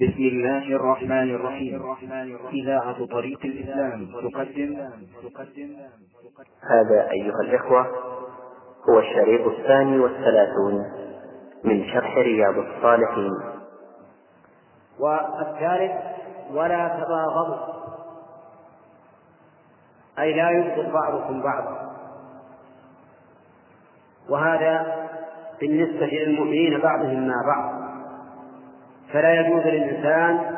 بسم الله الرحمن الرحيم. إذاعة طريق الإسلام تقدم. هذا أيها الإخوة هو الشريط الثاني والثلاثون من شرح رياض الصالحين. والثالث ولا تباغضوا. أي لا يبغض بعضكم بعضا. وهذا بالنسبة للمؤمنين بعضهم مع بعض. فلا يجوز للإنسان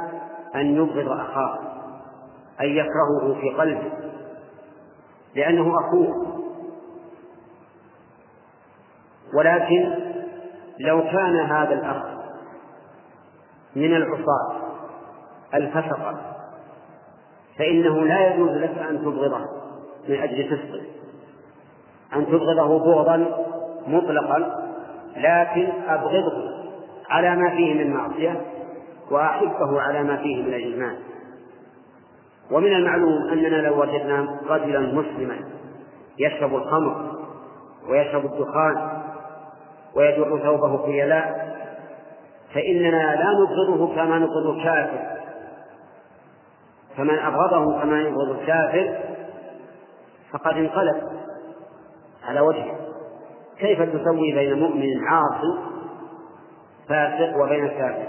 أن يبغض أخاه أن يكرهه في قلبه لأنه أخوه. ولكن لو كان هذا الأخ من العصاة الفسقة فإنه لا يجوز لك أن تبغضه من أجل فسقه. أن تبغضه بغضا مطلقا لكن أبغضه. على ما فيه من معصية وأحبه على ما فيه من الإيمان. ومن المعلوم أننا لو وجدنا رجلا مسلما يشرب الخمر ويشرب الدخان ويجر ثوبه خيلاء فإننا لا نبغضه كما نبغض الكافر. فمن أبغضه كما يبغض الكافر فقد انقلب على وجهه. كيف تسوي بين مؤمن عاصي فاسق وبين الكافر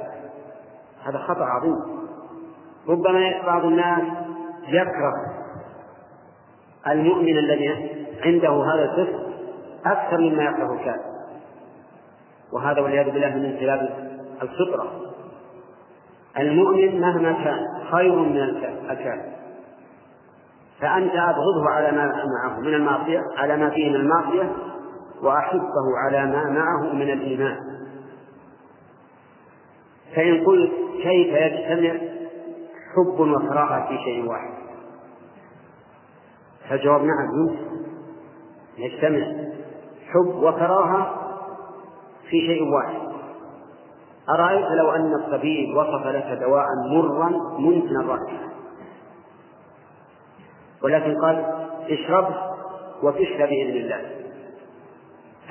هذا خطأ عظيم. ربما بعض الناس يكره المؤمن الذي عنده هذا الفسق أكثر مما يكره الكافر. وهذا والعياذ بالله من انقلاب الفطرة. المؤمن مهما كان خير من الكافر. فأنت أبغضه على ما معه من المعصية على ما فيه من المعصية وأحبه على ما معه من الإيمان. فإن قلت كيف يجتمع حب وكراهة في شيء واحد؟ فالجواب نعم يمكن. يجتمع حب وكراهة في شيء واحد. أرأيت لو أن الطبيب وصف لك دواء مرا ممكن الرائحة ولكن قال اشربه وتشفى بإذن الله.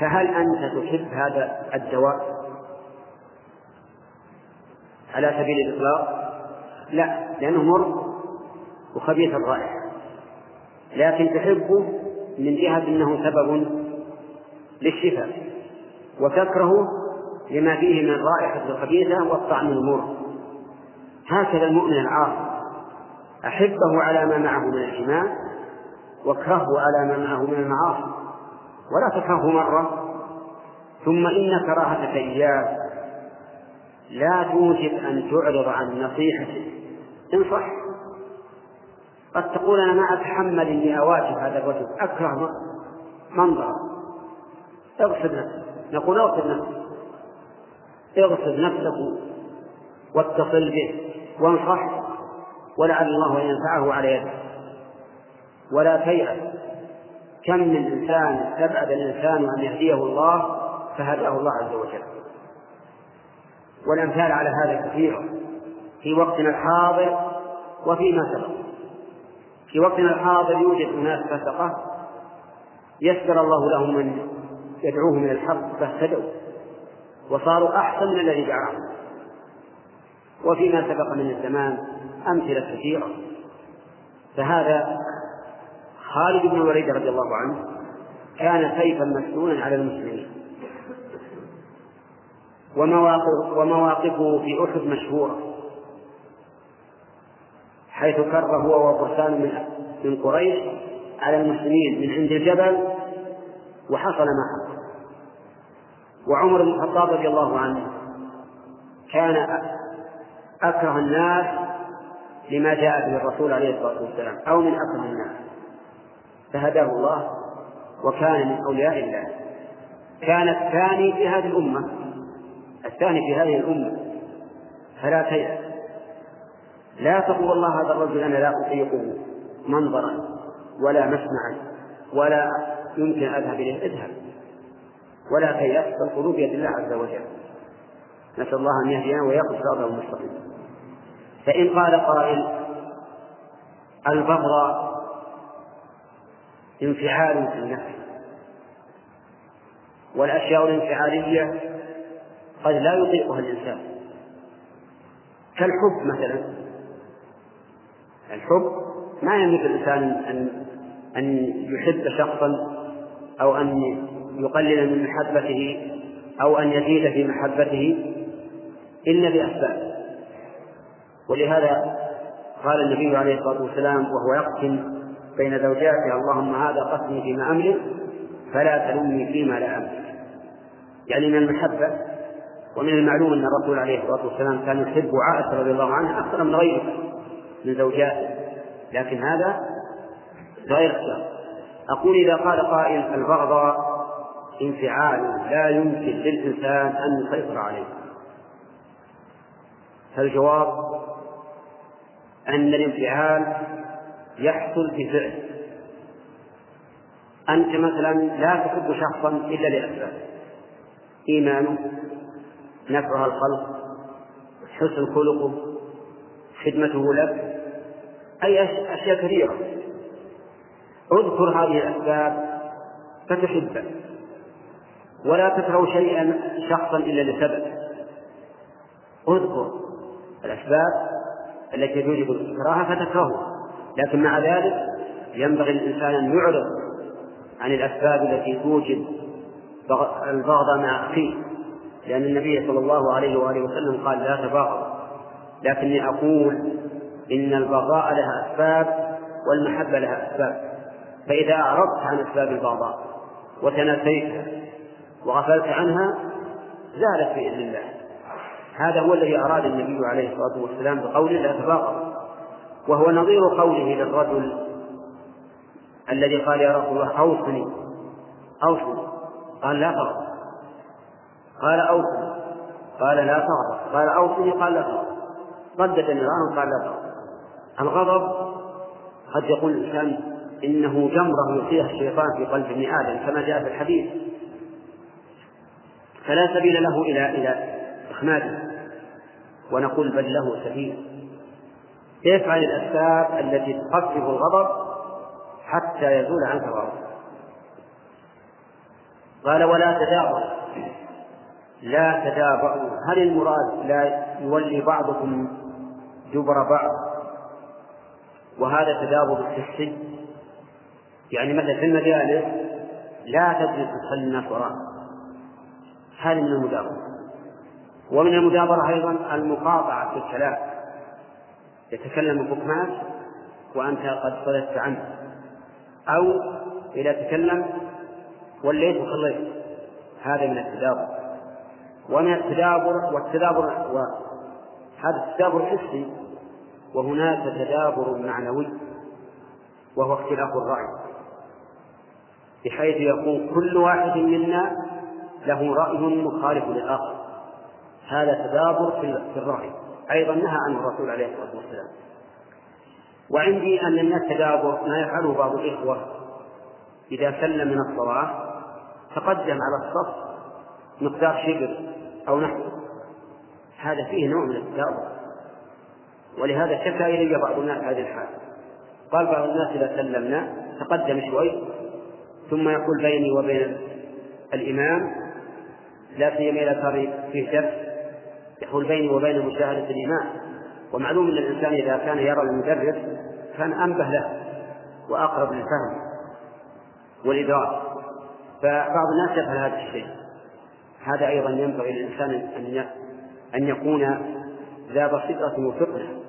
فهل أنت تحب هذا الدواء؟ على سبيل الإطلاق؟ لا لأنه مر وخبيث الرائحة لكن تحبه من جهة أنه سبب للشفاء. وتكره لما فيه من الرائحة الخبيثة والطعم المر. هكذا المؤمن العاصي. أحبه على ما معه من الإيمان واكرهه على ما معه من المعاصي. ولا تكرهه مرة. ثم إن كراهتك إياه لا توجب أن تعرض عن نصيحته. انصح قد تقول أنا ما أتحمل إني أواجه هذا الرجل. أكره منظره اغسل نفسك. نقول اغسل نفسك. اغسل نفسك واتصل به. وانصح ولعل الله ينفعه على يدك ولا تيأس. كم من إنسان استبعد الإنسان أن يهديه الله فهداه الله عز وجل. والأمثال على هذا كثيرة في وقتنا الحاضر وفيما سبق. في وقتنا الحاضر يوجد أناس فسقة يسر الله لهم من يدعوهم إلى الحق فاهتدوا وصاروا أحسن من الذي دعاهم وفيما سبق من الزمان أمثلة كثيرة. فهذا خالد بن الوليد رضي الله عنه كان سيفا مسنونا على المسلمين. ومواقفه في أحد مشهورة حيث كر هو وفرسان من من قريش على المسلمين من عند الجبل وحصل ما حصل. وعمر بن الخطاب رضي الله عنه كان أكره الناس لما جاء به الرسول عليه الصلاة والسلام أو من أكره الناس. فهداه الله وكان من أولياء الله. كان الثاني في هذه الأمة. الثاني في هذه الأمة فلا تيأس لا تقول والله هذا الرجل أنا لا أطيقه منظرا ولا مسمعا ولا يمكن أذهب إليه اذهب. ولا تيأس فالقلوب بيد الله عز وجل. نسأل الله أن يهدينا ويقف صراطه المستقيم. فإن قال قائل البغض انفعال في النفس والأشياء الانفعالية قد لا يطيقها الإنسان. كالحب مثلا. الحب ما يملك الإنسان أن أن يحب شخصا أو أن يقلل من محبته أو أن يزيد في محبته إلا بأسباب. ولهذا قال النبي عليه الصلاة والسلام وهو يقسم بين زوجاته اللهم هذا قسمي فيما أملك فلا تلومني فيما لا أملك. يعني من المحبة ومن المعلوم أن الرسول عليه الصلاة والسلام كان يحب عائشة رضي الله عنها أكثر من غيره من زوجاته. لكن هذا غير اختيار أقول إذا قال قائل البغضاء انفعال لا يمكن للإنسان أن يسيطر عليه. فالجواب أن الانفعال يحصل بفعل أنت مثلا لا تحب شخصا إلا لأسباب. إيمانه نفعها الخلق حسن خلقه خدمته لك أي أشياء كثيرة. اذكر هذه الأسباب فتحبه ولا تكره شيئا شخصا إلا لسبب. اذكر الأسباب التي توجب الكراهة فتكرهه لكن مع ذلك ينبغي للإنسان أن يعرض عن الأسباب التي توجب البغض مع أخيه. لأن النبي صلى الله عليه وآله وسلم قال لا تباغض. لكني أقول إن البغضاء لها أسباب والمحبة لها أسباب. فإذا أعرضت عن أسباب البغضاء وتناسيتها وغفلت عنها زالت بإذن الله. هذا هو الذي أراد النبي عليه الصلاة والسلام بقوله لا تباغض. وهو نظير قوله للرجل الذي قال يا رسول الله أوصني أوصني قال لا تغضب قال أوصني قال لا تغضب. قال أوصني قال لا تغضب. ردد نيران قال لا تغضب. الغضب قد يقول الإنسان إنه جمرة يلقيها الشيطان في قلب ابن آدم كما جاء في الحديث. فلا سبيل له إلى إلى إخماده. ونقول بل له سبيل. افعل الأسباب التي تخفف الغضب حتى يزول عنك الغضب قال ولا تدابر لا تدابروا هل المراد لا يولي بعضكم دبر بعض؟ وهذا تدابر حسي يعني مثلا في المجالس لا تجلس تصلي الناس وراء هذه من المدابرة. ومن المدابرة أيضا المقاطعة في الكلام. يتكلم الحكمات وأنت قد صددت عنه. أو إذا تكلم وليت وخليت. هذا من التدابر. ومن التدابر والتدابر وهذا التدابر حسي وهناك تدابر معنوي وهو اختلاف الرأي بحيث يكون كل واحد منا له رأي مخالف للآخر. هذا تدابر في الرأي. أيضا نهى عنه الرسول عليه الصلاة والسلام. وعندي أن من التدابر ما يفعله بعض الإخوة إذا سلم من الصلاة تقدم على الصف مقدار شبر أو نحو. هذا فيه نوع من التدابر. ولهذا شكا إلي بعض الناس هذه الحال قال بعض الناس إذا سلمنا تقدم شوي ثم يقول بيني وبين الإمام لا سيما إذا صار فيه شك يحول بيني وبين مشاهدة الإمام. ومعلوم أن الإنسان إذا كان يرى المدرس كان أنبه له وأقرب للفهم والإدراك. فبعض الناس يفعل هذا الشيء. هذا أيضا ينبغي للإنسان أن يكون ذا بصيرة وفطنة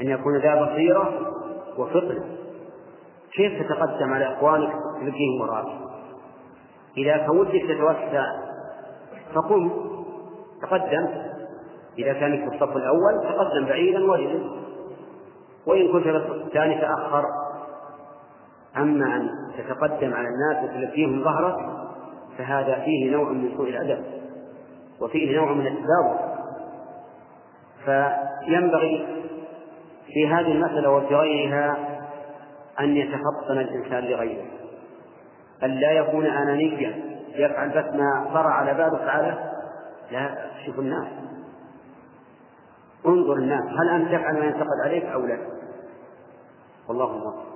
أن يكون ذا بصيرة وفطنة كيف تتقدم على إخوانك تلقيهم وراك؟ إذا كان ودك تتوسع فقم. تقدم. إذا كانت في الصف الأول تقدم بعيدا واجلس وإن كنت في الصف الثاني تأخر. أما أن تتقدم على الناس وتلقيهم ظهرك فهذا فيه نوع من سوء الأدب وفيه نوع من التداول فينبغي في هذه المسألة وفي غيرها أن يتفطن الإنسان لغيره أن لا يكون أنانيا يفعل بس ما طرأ على باله فعله لا شوف الناس. انظر الناس هل أنت تفعل ما ينتقد عليك أو لا؟ والله أعلم.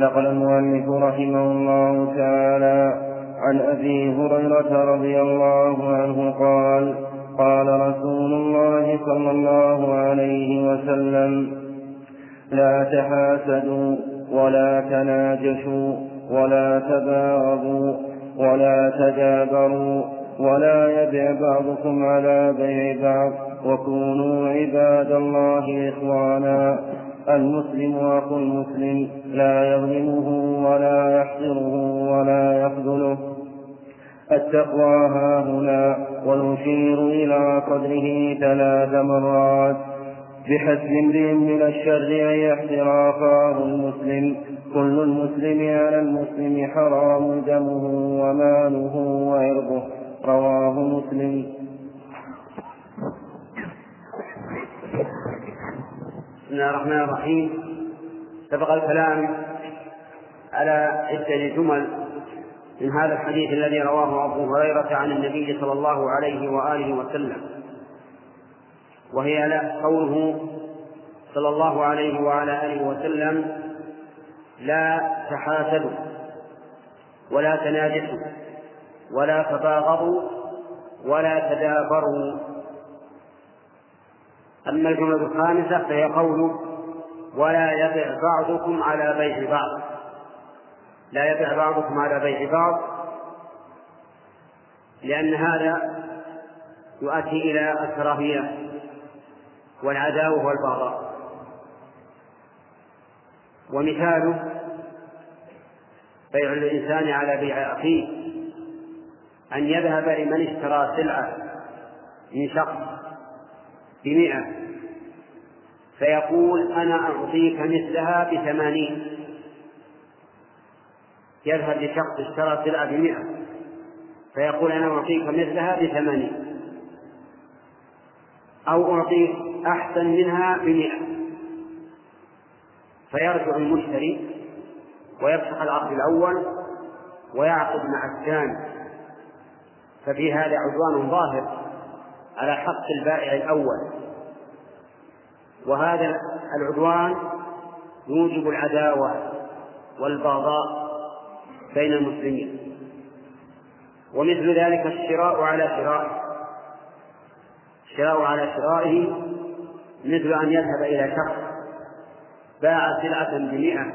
نقل المؤلف رحمه الله تعالى عن أبي هريرة رضي الله عنه قال قال رسول الله صلى الله عليه وسلم لا تحاسدوا ولا تناجشوا ولا تباغضوا ولا تدابروا ولا يبع بعضكم على بيع بعض وكونوا عباد الله إخوانا. المسلم أخو المسلم لا يظلمه ولا يحقره ولا يخذله. التقوى ها هنا ونشير إلى قدره ثلاث مرات. بحسب امرئ من الشر أن يحذر أخاه المسلم. كل المسلم على المسلم حرام دمه وماله وعرضه. رواه مسلم. بسم الله الرحمن الرحيم. سبق الكلام على عدة جمل من هذا الحديث الذي رواه أبو هريرة عن النبي صلى الله عليه وآله وسلم. وهي قوله صلى الله عليه وعلى آله وسلم لا تحاسدوا ولا تناجسوا ولا تباغضوا ولا تدابروا أما الجملة الخامسة فهي قوله ولا يبع بعضكم على بيع بعض. لا يبع بعضكم على بيع بعض لأن هذا يؤدي إلى الكراهية والعداوة والبغضاء. ومثاله بيع الإنسان على بيع أخيه أن يذهب لمن اشترى سلعة من شخص بمئة. فيقول أنا أعطيك مثلها بثمانين. يذهب لشخص اشترى سلعة بمئة. فيقول أنا أعطيك مثلها بثمانين. أو أعطيك أحسن منها بمئة. فيرجع المشتري ويفسخ العقد الأول ويعقد مع الثاني. ففي هذا عدوان ظاهر. على حق البائع الأول. وهذا العدوان يوجب العداوة والبغضاء بين المسلمين. ومثل ذلك الشراء على شرائه. الشراء على شرائه مثل أن يذهب إلى شخص باع سلعة بمئة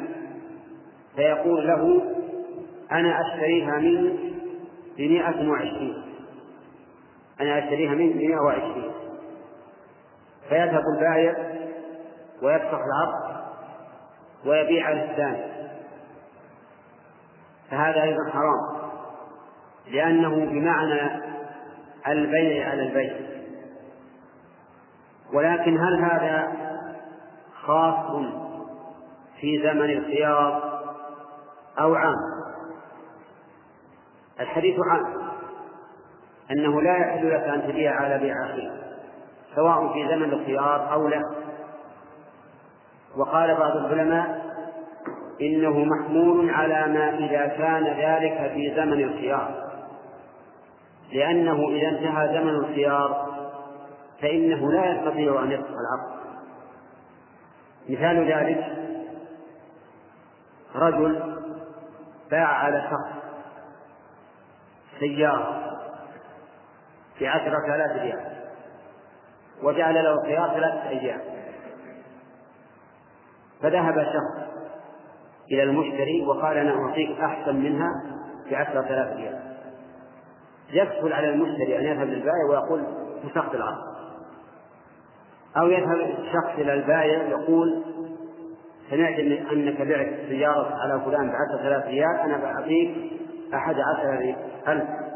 فيقول له أنا أشتريها منك بمئة وعشرين. أنا أشتريها بمئة وعشرين. فيذهب البائع ويفتح العقد ويبيع على الثاني. فهذا أيضا حرام لأنه بمعنى البيع على البيع. ولكن هل هذا خاص في زمن الخيار أو عام؟ الحديث عام. أنه لا يحل لك أن تبيع على بيع أخيك سواء في زمن الخيار أو لا. وقال بعض العلماء إنه محمول على ما إذا كان ذلك في زمن الخيار. لأنه إذا انتهى زمن الخيار فإنه لا يستطيع أن يفسخ العقد. مثال ذلك رجل باع على شخص سيارة بعشرة آلاف ريال وجعل له خيار ثلاثة أيام فذهب شخص إلى المشتري وقال أنا أعطيك أحسن منها بعشرة آلاف ريال يسهل على المشتري أن يذهب للبائع ويقول فسخت العقد أو يذهب الشخص إلى البائع يقول سمعت أنك بعت سيارة على فلان بعشرة آلاف ريال أنا بأعطيك أحد عشر ألف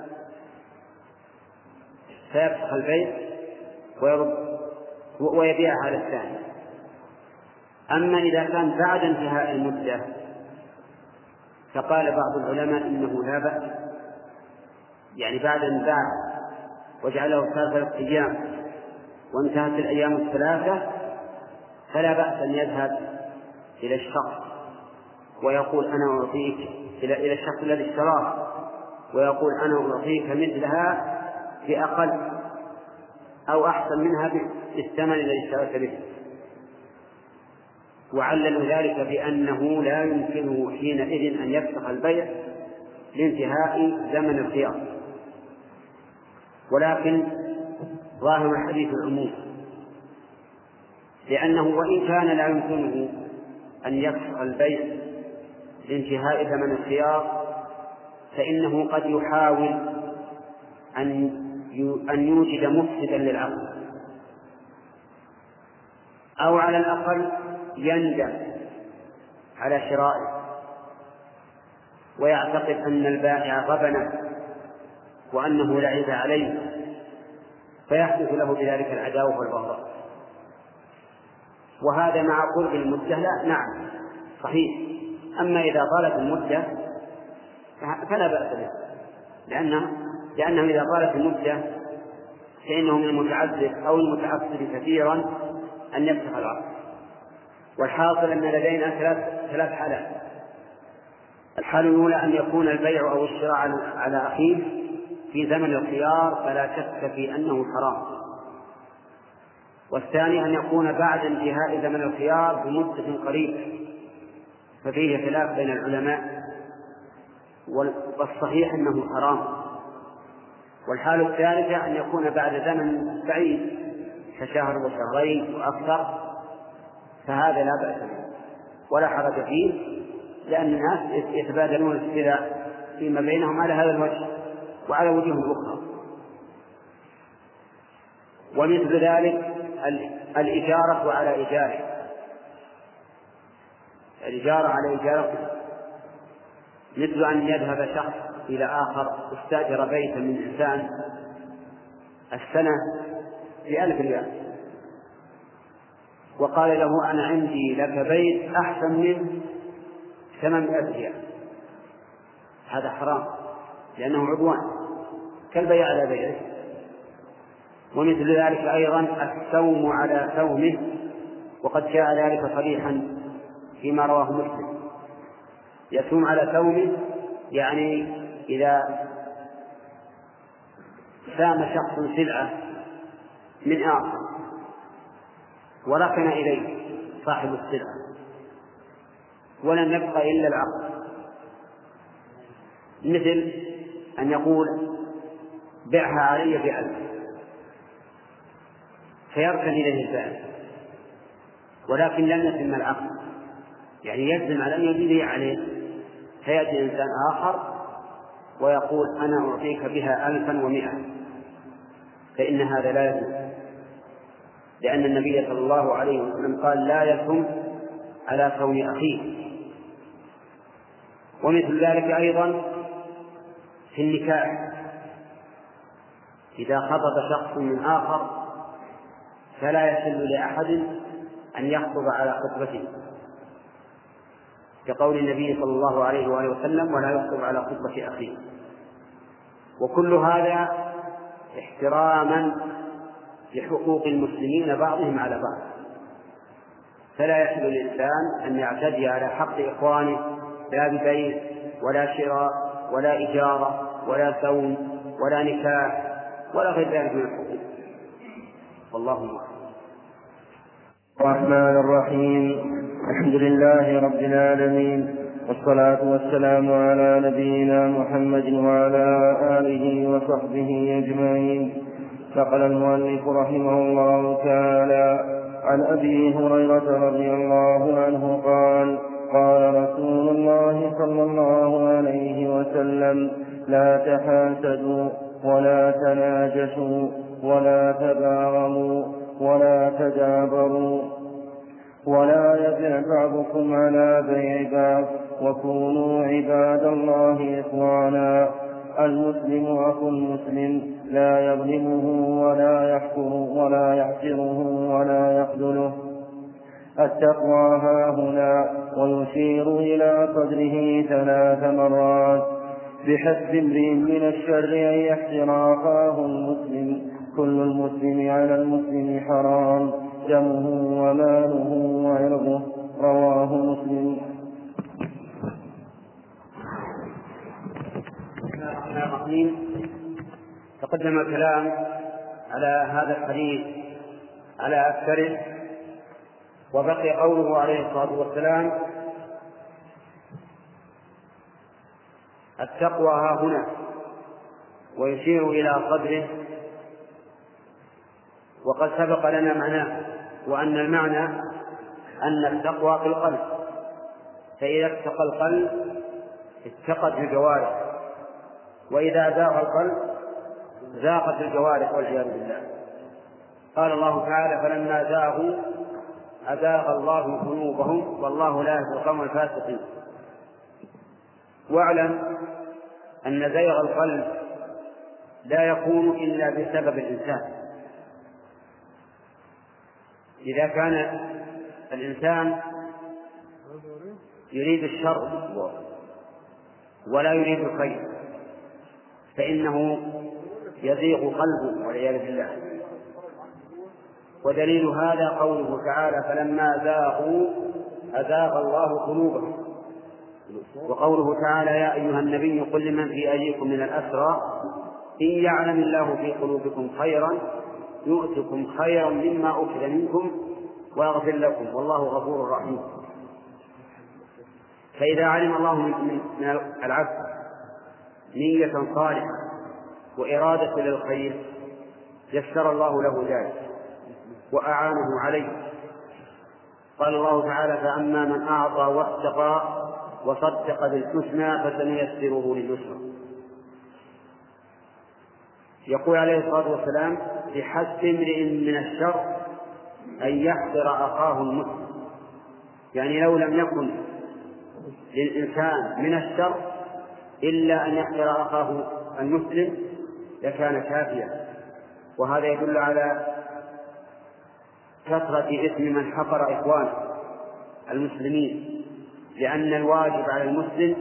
فيفسخ البيع ويرد ويبيعها على الثاني أما إذا كان بعد انتهاء المدة فقال بعض العلماء إنه لا بأس. يعني بعد أن باع وجعله ثلاثة أيام وانتهت الأيام الثلاثة فلا بأس أن يذهب إلى الشخص ويقول أنا أعطيك إلى إلى الشخص الذي اشتراه ويقول أنا أعطيك مثلها بأقل أو أحسن منها بالثمن الذي اشتريت به. وعللوا ذلك بأنه لا يمكنه حينئذ أن يفسخ البيع لانتهاء زمن الخيار. ولكن ظاهر الحديث العموم لأنه وإن كان لا يمكنه أن يفسخ البيع لانتهاء ثمن الخيار فإنه قد يحاول أن أن يوجد مفسدا للعقد أو على الأقل يندم على شرائه. ويعتقد أن البائع غبنه وأنه لعب عليه. فيحدث له بذلك العداوة والبغضاء. وهذا مع قرب المدة لا نعم صحيح. أما إذا طالت المدة فلا بأس به لأنه لأنه إذا طالت المدة فإنه من المتعذر أو المتعصب كثيرا أن يفسخ العقد والحاصل أن لدينا ثلاث ثلاث حالات. الحالة الأولى أن يكون البيع أو الشراء على أخيه في زمن الخيار فلا شك في أنه حرام. والثاني أن يكون بعد انتهاء زمن الخيار بمدة قريبة ففيه خلاف بين العلماء والصحيح أنه حرام. والحالة الثالثة أن يكون بعد زمن بعيد كشهر وشهرين وأكثر فهذا لا بأس به. ولا حرج فيه لأن الناس يتبادلون الابتلاء فيما بينهم على هذا الوجه وعلى وجوه أخرى. ومثل ذلك الإجارة على إيجاره. الإجارة على إيجارته مثل أن يذهب شخص إلى آخر استأجر بيتا من إنسان السنة بألف ريال. وقال له أنا عندي لك بيت أحسن من ثمانمائة ريال. هذا حرام لأنه عدوان. كالبيع على بيعه. ومثل ذلك أيضا السوم على ثومه وقد جاء ذلك صريحا فيما رواه مسلم. يسوم على ثومه يعني إذا سام شخص سلعة من آخر وركن إليه صاحب السلعة ولم يبقى إلا العقد مثل أن يقول بعها علي بألف فيركن إليه البائع ولكن لم يتم العقد. يعني يجزم على أن يزيد عليه. فيأتي إنسان آخر ويقول أنا أعطيك بها ألفا ومئة. فإن هذا لا يجوز. لأن النبي صلى الله عليه وسلم قال لا يثم على كون أخيه. ومثل ذلك أيضا في النكاح. إذا خطب شخص من آخر فلا يحل لأحد أن يخطب على خطبته. كقول النبي صلى الله عليه وآله وسلم ولا يخطب على خطبة أخيه. وكل هذا احتراما لحقوق المسلمين بعضهم على بعض. فلا يحل للإنسان أن يعتدي على حق إخوانه لا ببيع ولا شراء ولا إجارة ولا سوم ولا نكاح ولا غير ذلك من الحقوق. والله الرحمن الرحيم. الحمد لله رب العالمين والصلاة والسلام على نبينا محمد وعلى آله وصحبه أجمعين. نقل المؤلف رحمه الله تعالى عن أبي هريرة رضي الله عنه قال قال رسول الله صلى الله عليه وسلم لا تحاسدوا ولا تناجشوا ولا تباغموا ولا تدابروا ولا يبع بعضكم على بيع بعض وكونوا عباد الله إخوانا. المسلم أخو المسلم لا يظلمه ولا يحقره ولا يحقره ولا يخذله. التقوى ها هنا ويشير إلى صدره ثلاث مرات. بحسب امرئ من الشر أن يحسر أخاه المسلم. كل المسلم على المسلم حرام. دمه وماله وعرضه. رواه مسلم. تقدم الكلام على هذا الحديث على أكثره وبقي قوله عليه الصلاة والسلام التقوى ها هنا ويشير إلى قدره وقد سبق لنا معناه. وأن المعنى أن التقوى في القلب فإذا اتقى القلب اتقت الجوارح وإذا زاغ القلب زاغت الجوارح والعياذ بالله. قال الله تعالى فلما زاغوا أزاغ الله قلوبهم والله لا يهدي القوم الفاسقين. واعلم أن زيغ القلب لا يكون إلا بسبب الإنسان. إذا كان الإنسان يريد الشر ولا يريد الخير فإنه يزيغ قلبه والعياذ بالله. ودليل هذا قوله تعالى فلما زاغوا أزاغ الله قلوبهم وقوله تعالى يا أيها النبي قل لمن في أيديكم من الأسرى إن يعلم الله في قلوبكم خيرا يؤتكم خيرا مما أخذ منكم ويغفر لكم. والله غفور رحيم. فإذا علم الله من العبد نية صالحة وإرادة للخير يسر الله له ذلك وأعانه عليه. قال الله تعالى فأما من أعطى واتقى وصدق بالحسنى فسنيسره لليسرى. يقول عليه الصلاة والسلام بحسب امرئ من الشر أن يحقر أخاه المسلم. يعني لو لم يكن للإنسان من الشر إلا أن يحقر أخاه المسلم لكان كافيا. وهذا يدل على كثرة إثم من حقر إخوانه المسلمين لأن الواجب على المسلم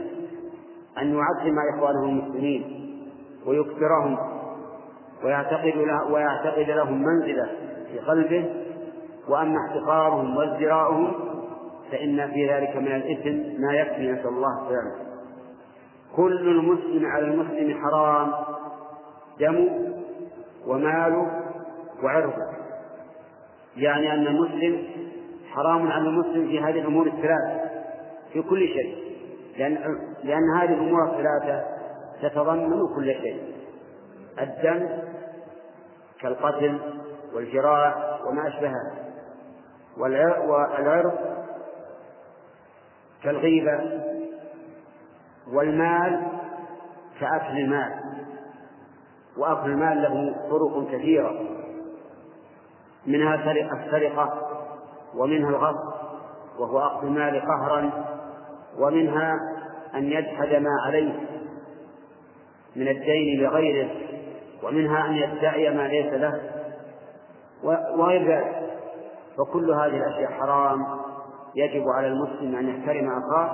أن يعظم إخوانه المسلمين ويكثرهم. ويعتقد له ويعتقد لهم منزلة في قلبه وأما احتقارهم وازدراؤهم فإن في ذلك من الإثم ما يكفي نسأل الله السلامة. كل المسلم على المسلم حرام دمه وماله وعرضه يعني أن المسلم حرام على المسلم في هذه الأمور الثلاث في كل شيء. لأن لأن هذه الأمور الثلاثة تتضمن كل شيء. الدم كالقتل والجراح وما أشبهه والعرض كالغيبة والمال كأكل المال وأكل المال له طرق كثيرة منها السرقة ومنها الغصب وهو أخذ المال قهرا ومنها أن يجحد ما عليه من الدين لغيره. ومنها أن يدعي ما ليس له وغير ذلك. فكل هذه الأشياء حرام. يجب على المسلم أن يحترم أخاه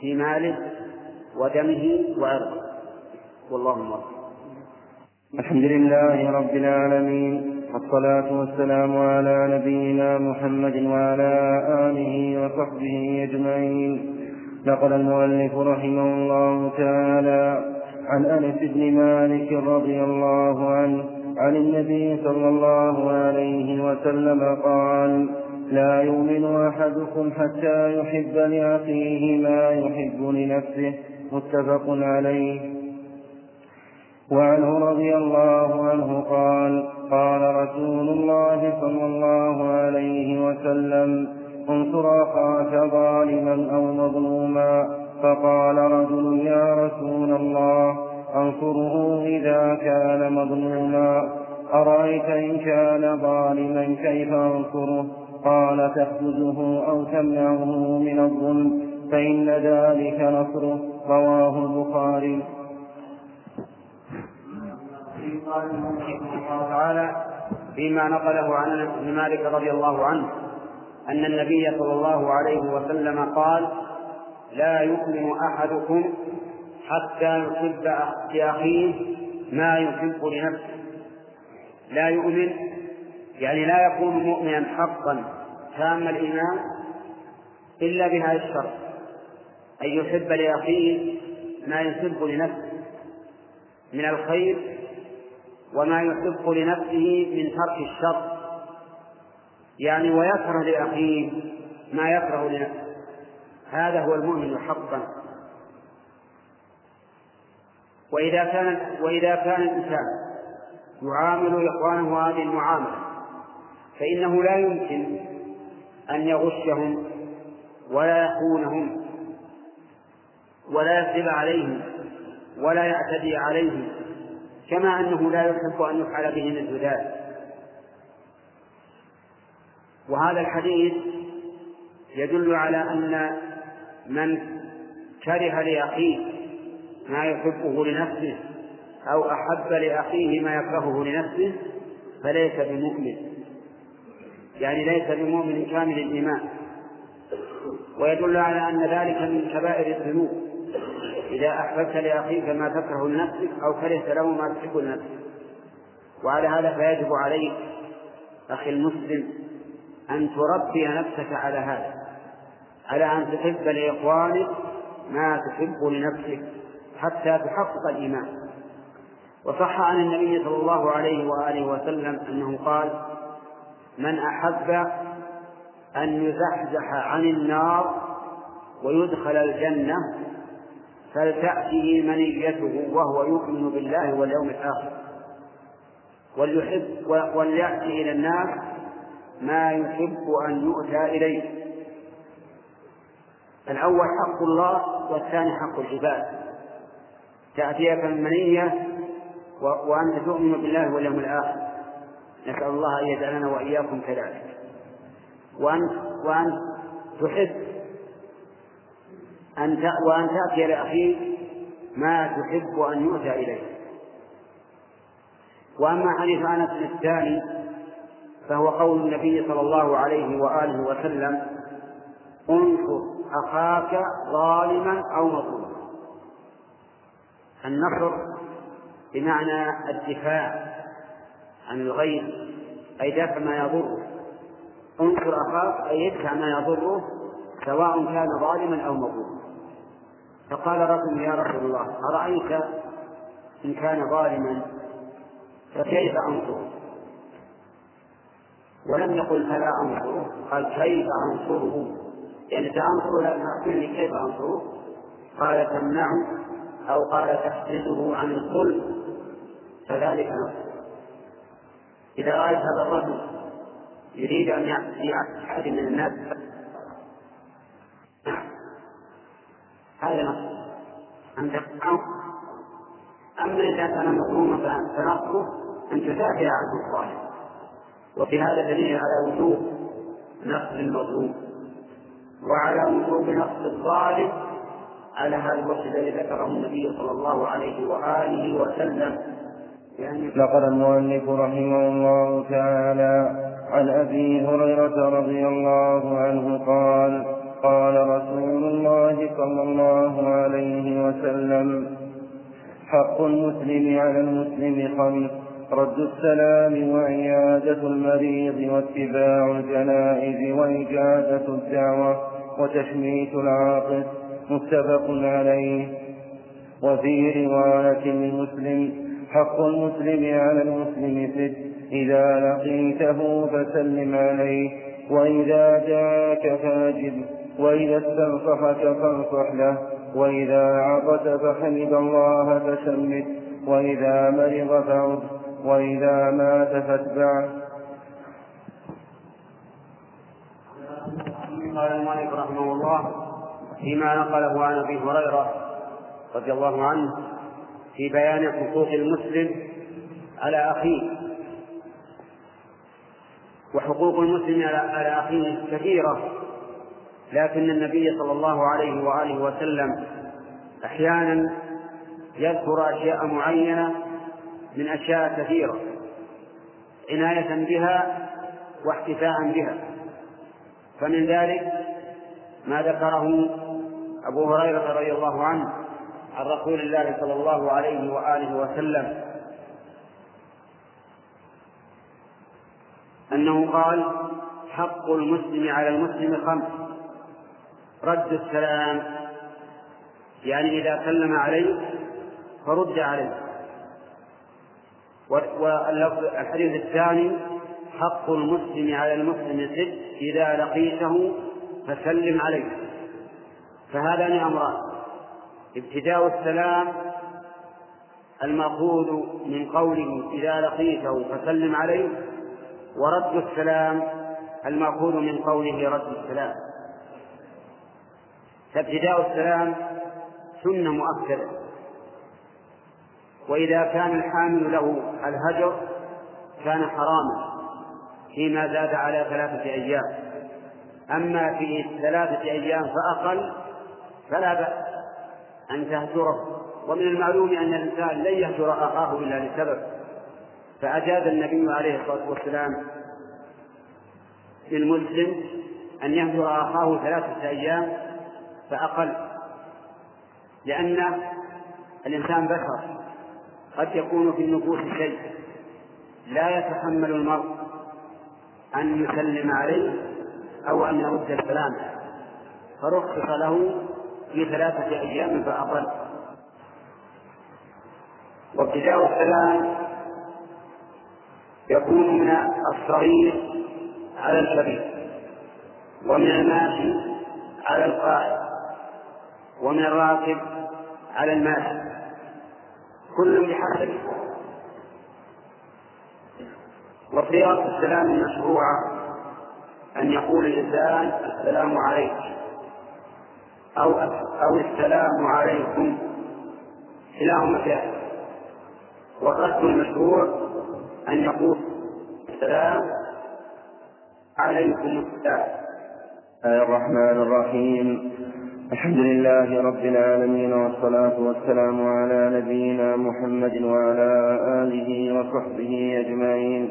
في ماله ودمه وعرضه والله موفق. الحمد لله رب العالمين والصلاة والسلام على نبينا محمد وعلى آله وصحبه أجمعين. نقل المؤلف رحمه الله تعالى عن أنس بن مالك رضي الله عنه عن النبي صلى الله عليه وسلم قال لا يؤمن أحدكم حتى يحب لأخيه ما يحب لنفسه. متفق عليه. وعنه رضي الله عنه قال قال رسول الله صلى الله عليه وسلم انصر أخاك ظالما أو مظلوما فقال رجل يا رسول الله أنصره إذا كان مظلوما. أرأيت إن كان ظالما كيف أنصره؟ قال تحجزه أو تمنعه من الظلم فإن ذلك نصره. رواه البخاري. قال الله تعالى فيما نقله عن أنس بن مالك رضي الله عنه أن النبي صلى الله عليه وسلم قال لا يؤمن أحدكم حتى يحب لاخيه ما يحب لنفسه. لا يؤمن يعني لا يكون مؤمنا حقا تام الإيمان إلا بهذا الشرط أن يحب لأخيه ما يحب لنفسه من الخير وما يحب لنفسه من ترك الشر يعني ويكره لأخيه ما يكره لنفسه. هذا هو المؤمن حقا. وإذا كان وإذا كان الإنسان يعامل إخوانه هذه المعاملة فإنه لا يمكن أن يغشهم ولا يخونهم ولا يكذب عليهم ولا يعتدي عليهم كما أنه لا يحب أن يفعل به مثل ذلك. وهذا الحديث يدل على أن من كره لأخيه ما يحبه لنفسه أو أحب لأخيه ما يكرهه لنفسه فليس بمؤمن. يعني ليس بمؤمن كامل الإيمان. ويدل على أن ذلك من كبائر الذنوب. إذا أحببت لأخيك ما تكره لنفسك أو كرهت له ما تحب لنفسك. وعلى هذا فيجب عليك أخي المسلم أن تربي نفسك على هذا. على أن تحب لإخوانك ما تحب لنفسك حتى تحقق الإيمان. وصح عن النبي صلى الله عليه وآله وسلم أنه قال من أحب أن يزحزح عن النار ويدخل الجنة فلتأته منيته وهو يؤمن بالله واليوم الآخر. وليحب وليأتي إلى الناس ما يحب أن يؤتى إليه. الأول حق الله والثاني حق العباد. تأتيك المنية وأنت تؤمن بالله واليوم الآخر. نسأل الله أن يجعلنا وإياكم كذلك. وأن وأن تحب أن وأن تأتي لأخيك ما تحب أن يؤتى إليه وأما حديث أنس الثاني فهو قول النبي صلى الله عليه وآله وسلم انصر أخاك ظالما أو مظلوما. النصر بمعنى الدفاع عن الغير أي دفع ما يضره. انصر أخاك أي يدفع ما يضره سواء كان ظالما أو مظلوما. فقال رجل يا رسول الله أرأيت إن كان ظالما فكيف أنصره؟ ولم يقل فلا أنصره قال كيف أنصره؟ يعني سأنصره لكن أخبرني كيف أنصره قال تمنعه أو قال تحسده عن الظلم. فذلك نصره إذا رأيت هذا الرجل يريد أن يأتي أحد من الناس هذا نصر أن تقطعه أما إذا كان مظلوما فنصره أن تدافع عنه الظالم. وفي هذا دليل على وجوب نصر المظلوم. وعلى وجوب نصر الظالم على هذا الوصف الذي ذكره النبي صلى الله عليه وآله وسلم. يعني نقل المؤلف رحمه الله تعالى عن أبي هريرة رضي الله عنه قال قال رسول الله صلى الله عليه وسلم حق المسلم على المسلم خمس. رد السلام وعيادة المريض واتباع الجنائز وإجازة الدعوة وتشميت العاطف متفق عليه. وفي رواية لمسلم حق المسلم على المسلم ست إذا لقيته فسلم عليه وإذا جاءك فاجب وإذا استنصحك فانصح له وإذا عطس فحمد الله فشمت وإذا مرض فعد. وإذا مات فاتبعه. قال المؤلف رحمه الله فيما نقله عن أبي هريرة رضي الله عنه في بيان حقوق المسلم على أخيه. وحقوق المسلم على أخيه كثيرة لكن النبي صلى الله عليه وآله وسلم أحيانا يذكر أشياء معينة من أشياء كثيرة عناية بها واحتفاء بها. فمن ذلك ما ذكره أبو هريرة رضي الله عنه عن رسول الله صلى الله عليه وآله وسلم. أنه قال حق المسلم على المسلم خمس. رد السلام يعني إذا سلم عليه فرد عليه. والحديث الثاني حق المسلم على المسلم ست إذا لقيته فسلم عليه. فهذان أمران. ابتداء السلام المأخوذ من قوله إذا لقيته فسلم عليه ورد السلام المأخوذ من قوله رد السلام. فابتداء السلام سنة مؤكدة. وإذا كان الحامل له الهجر كان حراما فيما زاد على ثلاثة أيام. أما في ثلاثة أيام فأقل فلا بأس أن تهجره. ومن المعلوم أن الإنسان لن يهجر أخاه إلا لسبب. فأجاز النبي عليه الصلاة والسلام للمسلم أن يهجر أخاه ثلاثة أيام فأقل لأن الإنسان بشر. قد يكون في النفوس شيء لا يتحمل المرء أن يسلم عليه أو أن يرد السلام فرخص له في ثلاثة أيام فأقل. وابتداء السلام يكون من الصغير على الكبير ومن الماشي على القائد ومن الراكب على الماشي. كل بحسب وصيغة السلام المشروعة أن يقول الإنسان السلام عليك. أو أو السلام عليكم. كلاهما جائز والرد المشروع أن يقول السلام عليكم. السلام الرحمن الرحيم. الحمد لله رب العالمين والصلاة والسلام على نبينا محمد وعلى آله وصحبه أجمعين.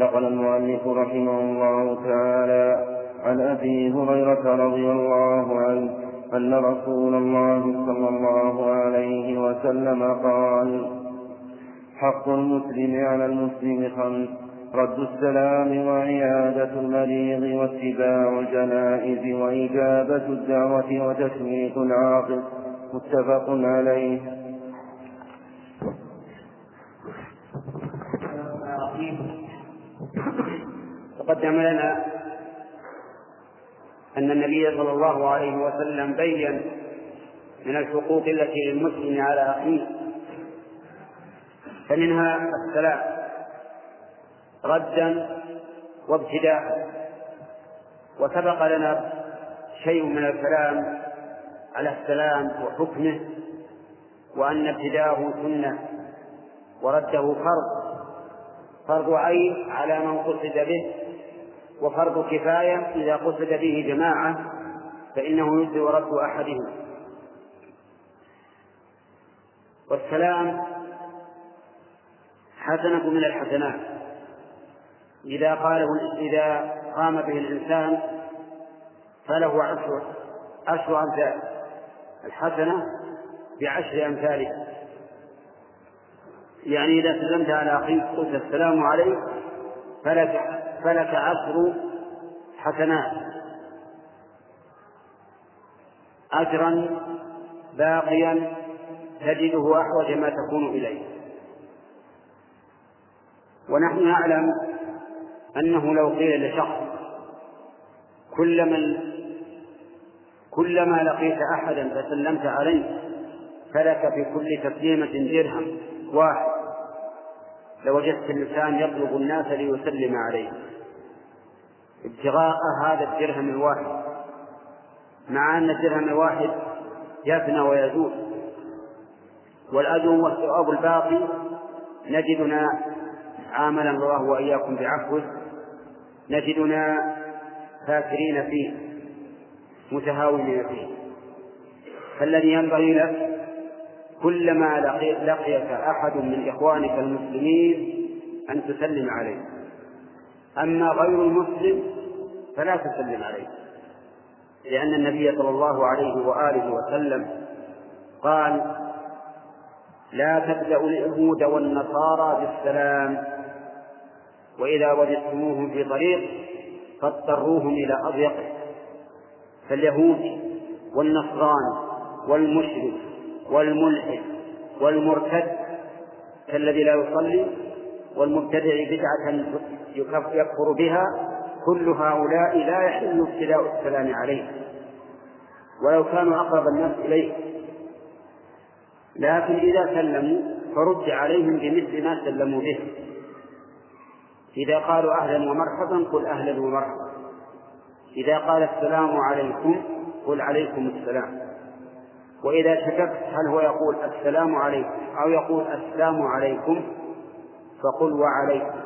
نقل المؤلف رحمه الله تعالى عن أبي هريرة رضي الله عنه أن رسول الله صلى الله عليه وسلم قال حق المسلم على المسلم خمس رد السلام وعيادة المريض واتباع الجنائز وإجابة الدعوة وتشميت العاقل. متفق عليه. تقدم لنا أن النبي صلى الله عليه وسلم بين من الحقوق التي للمسلم على أخيه فمنها السلام. ردا وابتداء. وسبق لنا شيء من الكلام على السلام وحكمه وأن ابتداءه سنة ورده فرض. فرض عين على من قصد به وفرض كفاية إذا قصد به جماعة فإنه يجزي رد أحدهم. والسلام حسنة من الحسنات. إذا قاله إذا قام به الإنسان فله عشر عشر أمثال الحسنة بعشر أمثالها. يعني إذا سلمت على أخيك قلت السلام عليك فلك فلك عشر حسنات. أجرا باقيا تجده أحوج ما تكون إليه. ونحن نعلم أنه لو قيل لشخص كلما كلما لقيت أحدا فسلمت عليه فلك في كل تسليمة درهم واحد. لوجدت اللسان يطلب الناس ليسلم عليه. ابتغاء هذا الدرهم الواحد. مع أن الدرهم الواحد يفنى ويزول. والأجر والثواب الباقي نجدنا عاملا الله وإياكم بعفوه. نجدنا فاكرين فيه متهاونين فيه. فالذي ينبغي لك كلما لقيك أحد من إخوانك المسلمين أن تسلم عليه. أما غير المسلم فلا تسلم عليه. لأن النبي صلى الله عليه وآله وسلم قال لا تبدأوا اليهود والنصارى بالسلام وإذا وجدتموهم في طريق فاضطروهم إلى أضيقه فاليهود والنصران والمشرك والملحد والمرتد كالذي لا يصلي والمبتدع بدعة يكفر بها كل هؤلاء لا يحل ابتداء السلام عليه. ولو كانوا أقرب الناس إليه. لكن إذا سلموا فرد عليهم بمثل ما سلموا به. إذا قالوا أهلا ومرحبا قل أهلا ومرحبا. إذا قال السلام عليكم قل عليكم السلام. وإذا شككت هل هو يقول السلام عليكم أو يقول السلام عليكم فقل وعليكم.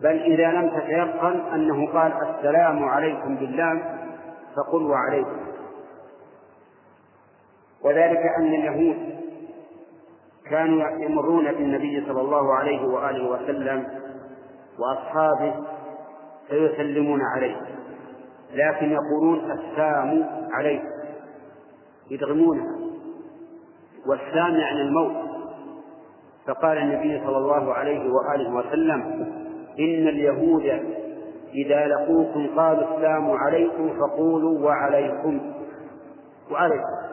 بل إذا لم تتيقن أنه قال السلام عليكم بالله فقل وعليكم. وذلك أن اليهود كانوا يمرون بالنبي صلى الله عليه وآله وسلم وأصحابه فيسلمون عليه لكن يقولون السام عليكم يدغمونها والسام يعني الموت. فقال النبي صلى الله عليه وآله وسلم إن اليهود إذا لقوكم قالوا السلام عليكم فقولوا وعليكم وعليكم.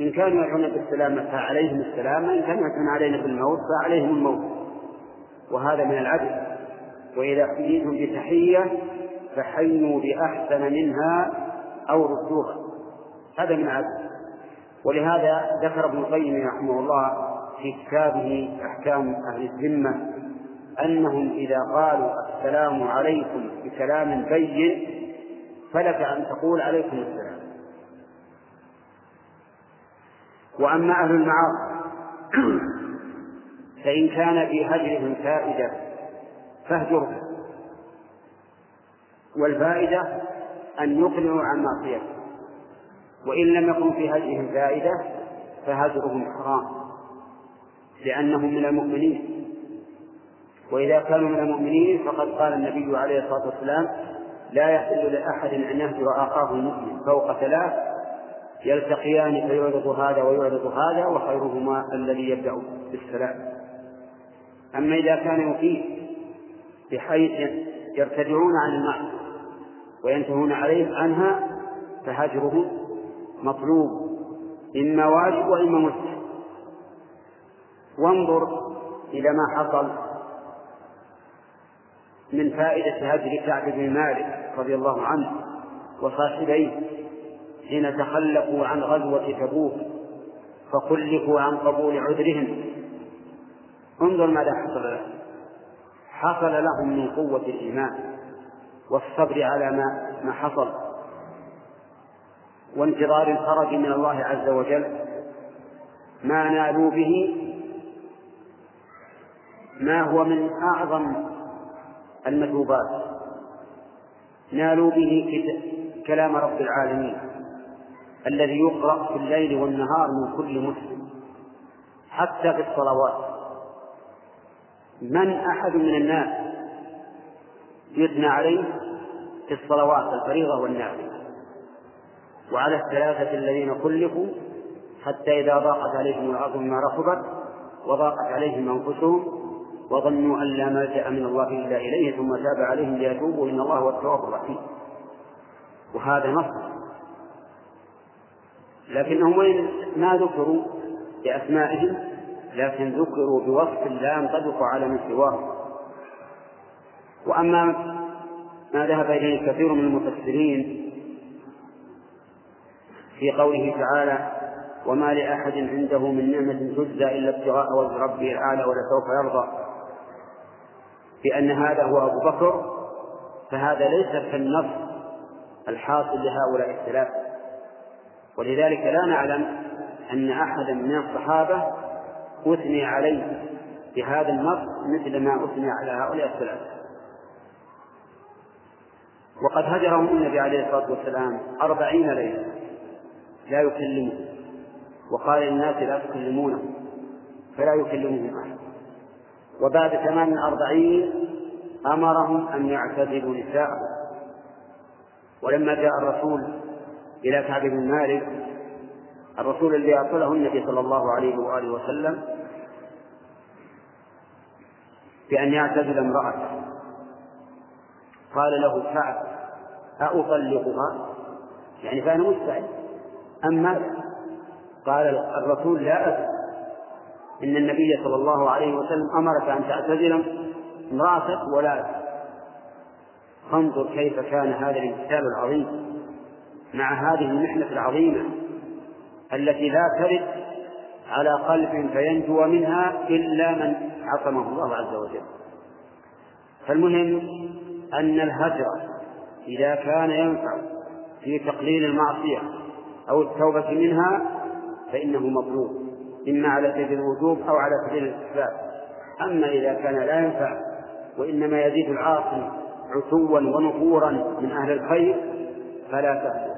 إن كانوا يدعون بالسلامة فعليهم السلامة إن كانوا يدعون علينا بالموت فعليهم الموت. وهذا من العدل. وإذا حييتم بتحية فحيوا بأحسن منها أو ردوها هذا من عدل ولهذا ذكر ابن القيم رحمه الله في كتابه أحكام أهل الذمة أنهم إذا قالوا السلام عليكم بكلام بين فلك أن تقول عليكم السلام. وأما أهل المعاصي فإن كان في هجرهم فائدة فاهجرهم. والفائدة أن يقلعوا عن معصيته وإن لم يكن في هجرهم فائدة فهجرهم حرام لأنهم من المؤمنين. وإذا كانوا من المؤمنين فقد قال النبي عليه الصلاة والسلام لا يحل لأحد أن يهجر أخاه المسلم فوق ثلاث يلتقيان فيعرض هذا ويعرض هذا وخيرهما الذي يبدأ بالسلام. أما إذا كان يقيم بحيث يرتدعون عن المعصية وينتهون عليه عنها فهجره مطلوب إما واجب وإما مستحب وانظر إلى ما حصل من فائدة هجر كعب بن مالك رضي الله عنه وصاحبيه. حين تخلفوا عن غزوة تبوك فخلفوا عن قبول عذرهم. انظر ماذا حصل لهم. حصل لهم من قوة الإيمان والصبر على ما ما حصل وانتظار الفرج من الله عز وجل. ما نالوا به ما هو من أعظم المثوبات. نالوا به كلام رب العالمين. الذي يقرأ في الليل والنهار من كل مسلم حتى في الصلوات. من أحد من الناس يثنى عليه في الصلوات الفريضة والنافلة؟ وعلى الثلاثة الذين خلفوا حتى إذا ضاقت عليهم الأرض بما رحبت وضاقت عليهم أنفسهم وظنوا أن لا ملجأ من الله إلا إليه ثم تاب عليهم ليتوبوا إن الله هو التواب الرحيم. وهذا نص لكنهم وين ما ذكروا بأسمائهم لكن ذكروا بوصف لا ينطبق على من سواهم. وأما ما ذهب إليه كثير من المفسرين في قوله تعالى وما لأحد عنده من نعمة تجزى إلا ابتغاء وجه ربه الأعلى ولسوف يرضى بأن هذا هو أبو بكر فهذا ليس كالنص الحاصل لهؤلاء الثلاثة. ولذلك لا نعلم أن أحدا من الصحابة أثني عليه بهذا النص مثل ما أثني على هؤلاء الثلاثة. وقد هجرهم النبي عليه الصلاة والسلام أربعين ليلة لا يكلمه وقال للناس لا تكلمونه فلا يكلمهم أحد. وبعد ثمان أربعين أمرهم أن يعتزلوا نساءه ولما جاء الرسول إلى كعب بن مالك الرسول الذي أرسله النبي صلى الله عليه وآله وسلم بأن يعتزل امرأته. قال له كعب أطلقها يعني فأنا مستعد. أما قال الرسول لا أدري. إن النبي صلى الله عليه وسلم أمرك أن تعتزل امرأتك ولا فانظر كيف كان هذا الامتثال العظيم. مع هذه المحنة العظيمة التي لا ترد على قلب فينجو منها إلا من عصمه الله عز وجل. فالمهم أن الهجر إذا كان ينفع في تقليل المعصية أو التوبة منها فإنه مطلوب إما على سبيل الوجوب أو على سبيل الاستحباب أما إذا كان لا ينفع وإنما يزيد العاصي عتوا ونفورا من أهل الخير فلا تأثر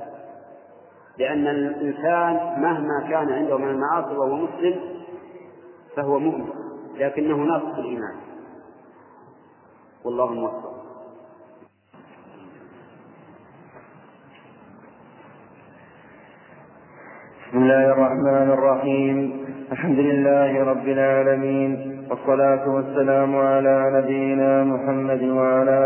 لأن الإنسان مهما كان عنده من المعاصي وهو مسلم فهو مؤمن لكنه ناقص الإيمان. والله الموفق بسم الله الرحمن الرحيم. الحمد لله رب العالمين والصلاة والسلام على نبينا محمد وعلى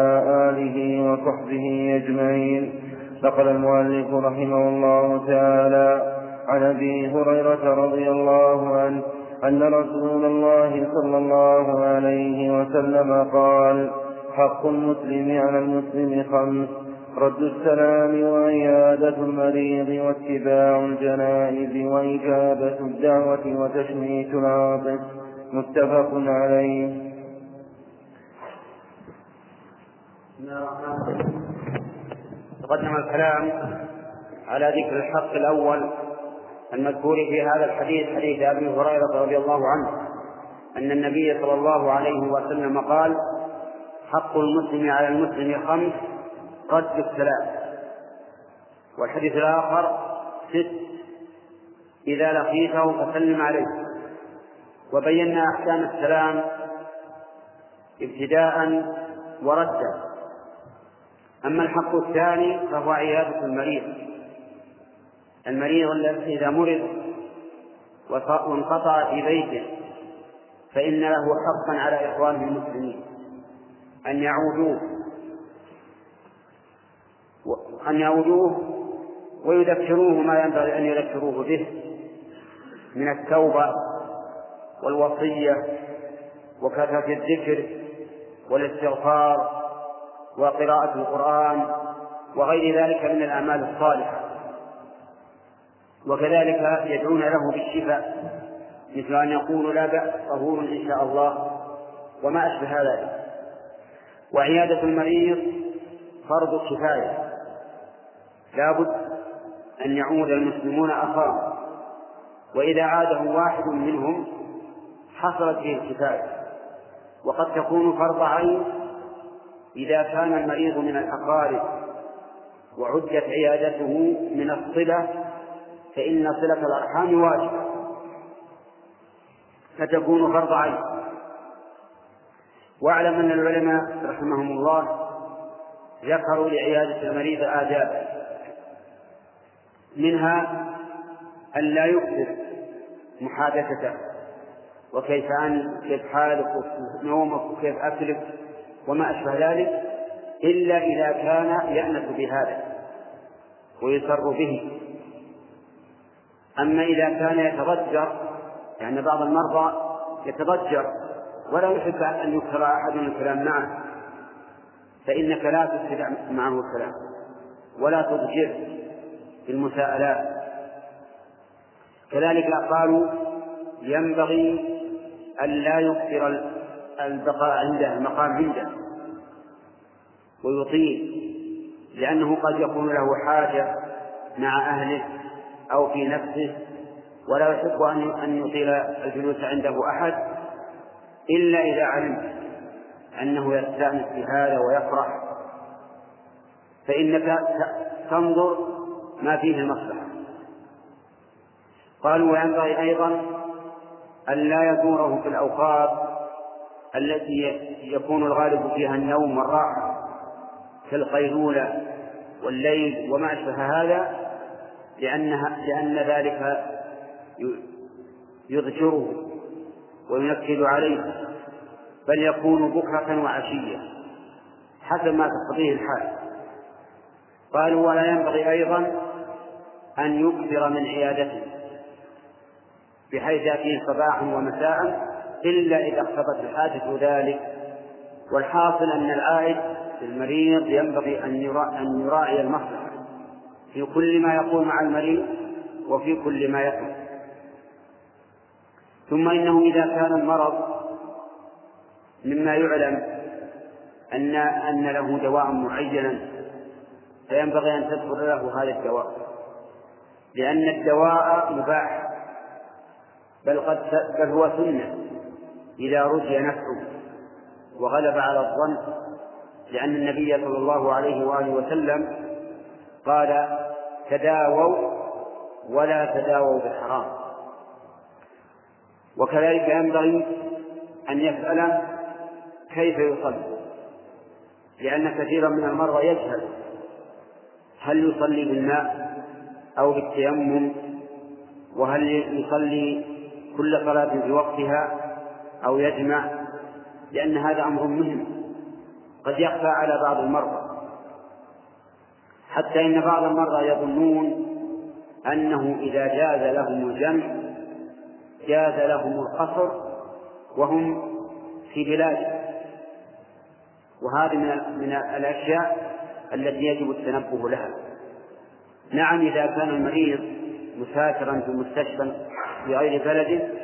آله وصحبه أجمعين. نقل المؤلف رحمه الله تعالى عن أبي هريرة رضي الله عنه أن رسول الله صلى الله عليه وسلم قال حق المسلم على المسلم خمس رد السلام وعيادة المريض واتباع الجنائز وإجابة الدعوة وتشميت العاطف. متفق عليه. تقدم الكلام على ذكر الحق الأول المذكور في هذا الحديث حديث أبي هريرة رضي الله عنه أن النبي صلى الله عليه وسلم قال حق المسلم على المسلم خمس رد السلام. والحديث الآخر ست إذا لقيته فسلم عليه. وبينا أحكام السلام ابتداء وردا. أما الحق الثاني فهو عيادة المريض. المريض الذي إذا مرض وانقطع في بيته فإن له حقا على إخوانه المسلمين. أن يعودوه. أن يعودوه ويذكروه ما ينبغي أن يذكروه به من التوبة والوصية وكثرة الذكر والاستغفار وقراءة القرآن وغير ذلك من الأعمال الصالحة. وكذلك يدعون له بالشفاء مثل أن يقولوا لا بأس طهور إن شاء الله وما أشبه ذلك. وعيادة المريض فرض كفاية. لابد أن يعود المسلمون أخاهم وإذا عاده واحد منهم حصلت به الكفاية. وقد تكون فرض عين إذا كان المريض من الأقارب وعدت عيادته من الصلة فإن صلة الأرحام واجبة. فتكون فرض عين. واعلم أن العلماء رحمهم الله ذكروا لعيادة المريض آدابا منها أن لا يكثر محادثته. وكيف أنت كيف حالك نومك وكيف أكلك؟ وما أشبه ذلك إلا إذا كان يأنس بهذا ويسر به. أما إذا كان يتضجر يعني بعض المرضى يتضجر ولا يحب أن يكثر أحد الكلام معه فإنك لا تفسد معه الكلام ولا تضجر بالمساءلات كذلك قالوا ينبغي أن لا يكثر البقاء عنده المقام عنده. ويطيل لأنه قد يكون له حاجة مع أهله أو في نفسه ولا يحب أن يطيل الجلوس عنده أحد إلا إذا علم أنه يستأنس بهذا ويفرح. فإنك تنظر ما فيه المصلحة قالوا وينبغي أيضا أن لا يزوره في الأوقات التي يكون الغالب فيها النوم والراحة كالقيلولة والليل وما أشبه هذا لأنها لأن ذلك يضجره وينكد عليه بل يكون بكرة وعشية حسب ما تقتضيه الحال. قالوا ولا ينبغي أيضا أن يكثر من عيادته بحيث يأتيه صباحا ومساء إلا إذا اقتضت الحاجة ذلك. والحاصل أن العائد المريض ينبغي أن يراعي المصلحة. في كل ما يقول مع المريض وفي كل ما يفعل ثم إنه إذا كان المرض مما يعلم أن أن له دواء معينا فينبغي أن تذكر له هذا الدواء. لأن الدواء مباح بل قد بل هو سنة. إذا رجي نفعه وغلب على الظن لأن النبي صلى الله عليه وآله وسلم قال تداووا ولا تداووا بالحرام. وكذلك ينبغي أن يسأل كيف يصلي لأن كثيرا من المرضى يجهل هل يصلي بالماء أو بالتيمم وهل يصلي كل صلاة في وقتها أو يجمع لأن هذا أمر مهم. قد يخفى على بعض المرضى. حتى إن بعض المرضى يظنون أنه إذا جاز لهم الجمع جاز لهم القصر وهم في بلاده وهذه من من الأشياء التي يجب التنبه لها. نعم إذا كان المريض مسافرا في مستشفى في غير بلده